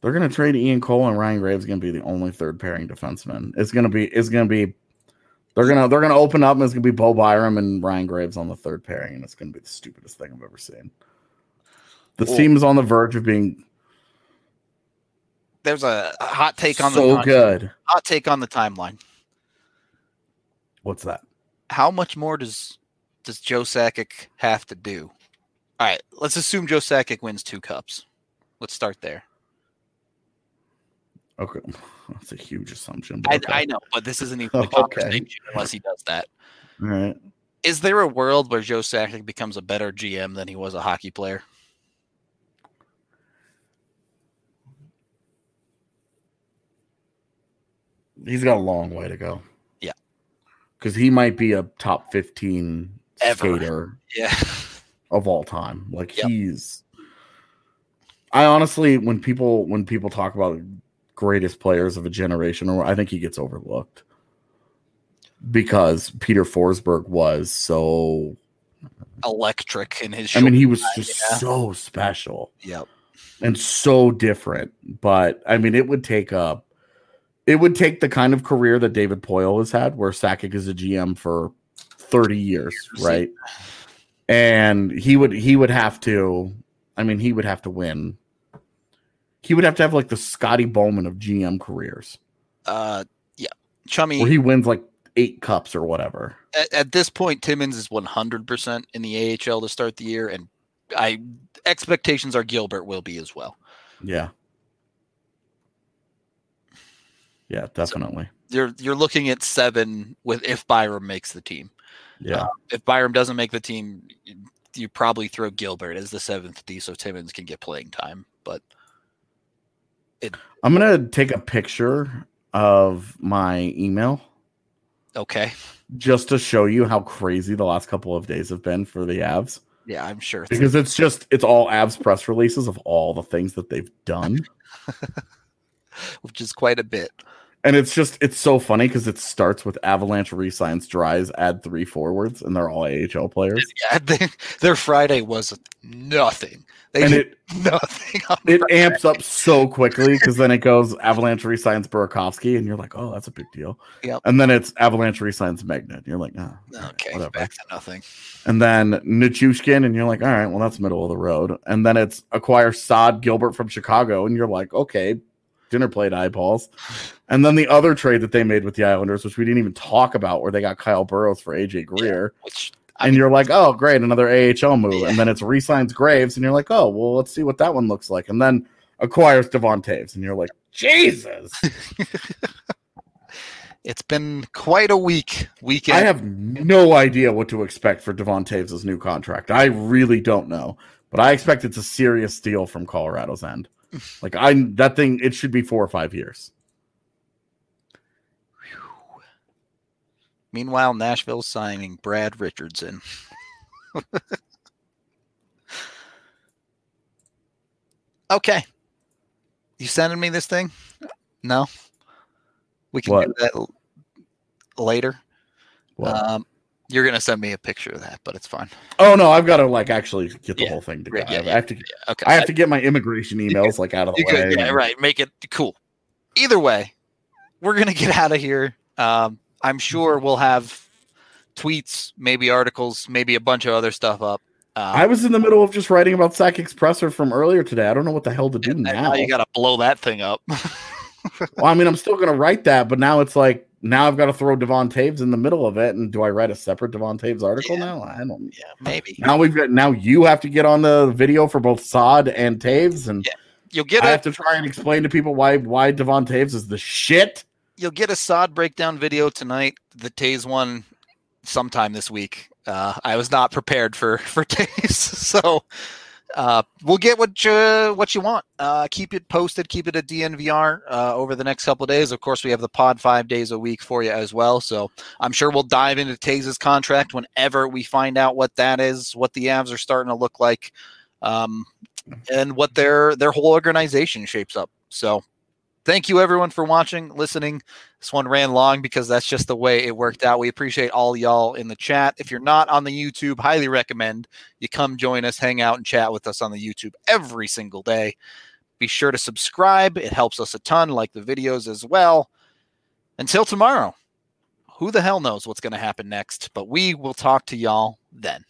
They're gonna trade Ian Cole and Ryan Graves. Going to be the only third pairing defenseman. It's gonna be. It's gonna be. They're gonna. They're gonna open up and it's gonna be Bo Byram and Ryan Graves on the third pairing, and it's gonna be the stupidest thing I've ever seen. This Well- team is on the verge of being There's a, hot take on so the good. hot take on the timeline. What's that? How much more does does Joe Sakic have to do? All right, let's assume Joe Sakic wins two cups. Let's start there. Okay, that's a huge assumption. I, okay. I know, but this isn't even a Okay. unless he does that. All right. Is there a world where Joe Sakic becomes a better GM than he was a hockey player? He's got a long way to go. Yeah. Because he might be a top 15 Ever. skater Yeah. of all time. Like Yep. he's I honestly when people when people talk about greatest players of a generation or I think he gets overlooked. Because Peter Forsberg was so Electric in his I mean he was just yeah. so special. Yep. and so different. But I mean, it would take a, it would take the kind of career that David Poile has had, where Sakic is a GM for thirty years, right? And he would he would have to, I mean, he would have to win. He would have to have like the Scotty Bowman of GM careers, Uh yeah. Chummy where he wins like eight cups or whatever. at, at this point, Timmins is 100% in the AHL to start the year, and I expectations are Gilbert will be as well. Yeah. Yeah, definitely. You're you're looking at seven with if Byram makes the team. Yeah. Um, if Byram doesn't make the team, you probably throw Gilbert as the seventh D, so Timmins can get playing time. But I'm gonna take a picture of my email okay, just to show you how crazy the last couple of days have been for the Avs. yeah, I'm sure. Because it's just it's all Avs press releases of all the things that they've done. which is quite a bit. And it's just it's so funny because it starts with Avalanche resigns Dries, add three forwards, and they're all AHL players. Yeah, they, their Friday was nothing. They And did it nothing. On it Friday. amps up so quickly because then it goes Avalanche resigns Burakovsky, and you're like, oh, that's a big deal. Yep. And then it's Avalanche resigns Magnet. And you're like, oh, Okay, whatever. back to nothing. And then Nichushkin, and you're like, all right, well, that's middle of the road. And then it's acquire Saad Gilbert from Chicago, and you're like, okay, dinner plate eyeballs. And then the other trade that they made with the Islanders, which we didn't even talk about, where they got Kyle Burroughs for AJ Greer. Which and mean, you're like, oh, great, another AHL move. Yeah. And then it's resigns Graves, and you're like, oh, well, let's see what that one looks like. And then acquires Devon Toews, and you're like, Jesus. it's been quite a week weekend. I have no idea what to expect for Devon Toews' new contract. I really don't know, but I expect it's a serious deal from Colorado's end. Like I, that thing, it should be four or five years. Meanwhile, Nashville's signing Brad Richardson. okay. You sending me this thing? No. We can What? do that l- later. What? Um, you're gonna send me a picture of that, but it's fine. oh no, I've got to like actually get the Yeah, whole thing right, together. yeah, I have to. Okay. I have to get my immigration emails like out of the way. could, yeah, right. Make it cool. Either way, we're gonna get out of here. Um, I'm sure we'll have tweets, maybe articles, maybe a bunch of other stuff up. Um, I was in the middle of just writing about Sack Expressor from earlier today. I don't know what the hell to do now. now you got to blow that thing up. well, I mean, I'm still going to write that, but now it's like now I've got to throw Devon Toews in the middle of it. And do I write a separate Devon Toews article Yeah. now? I don't. yeah, maybe Now we've got now you have to get on the video for both Saad and Toews, and Yeah, you'll get I a have to try and explain to people why why Devon Toews is the shit. you'll get a Saad breakdown video tonight. The Toews one sometime this week. Uh, I was not prepared for for Toews, so uh, we'll get what you what you want. Uh, keep it posted. Keep it at DNVR uh, over the next couple of days. Of course, we have the pod five days a week for you as well. So I'm sure we'll dive into Toews' contract whenever we find out what that is, what the Avs are starting to look like, um, and what their their whole organization shapes up. So thank you everyone for watching, listening. This one ran long because that's just the way it worked out. We appreciate all y'all in the chat. If you're not on the YouTube, highly recommend you come join us, hang out, and chat with us on the YouTube every single day. Be sure to subscribe, it helps us a ton, like the videos as well. Until tomorrow, who the hell knows what's going to happen next, but we will talk to y'all then.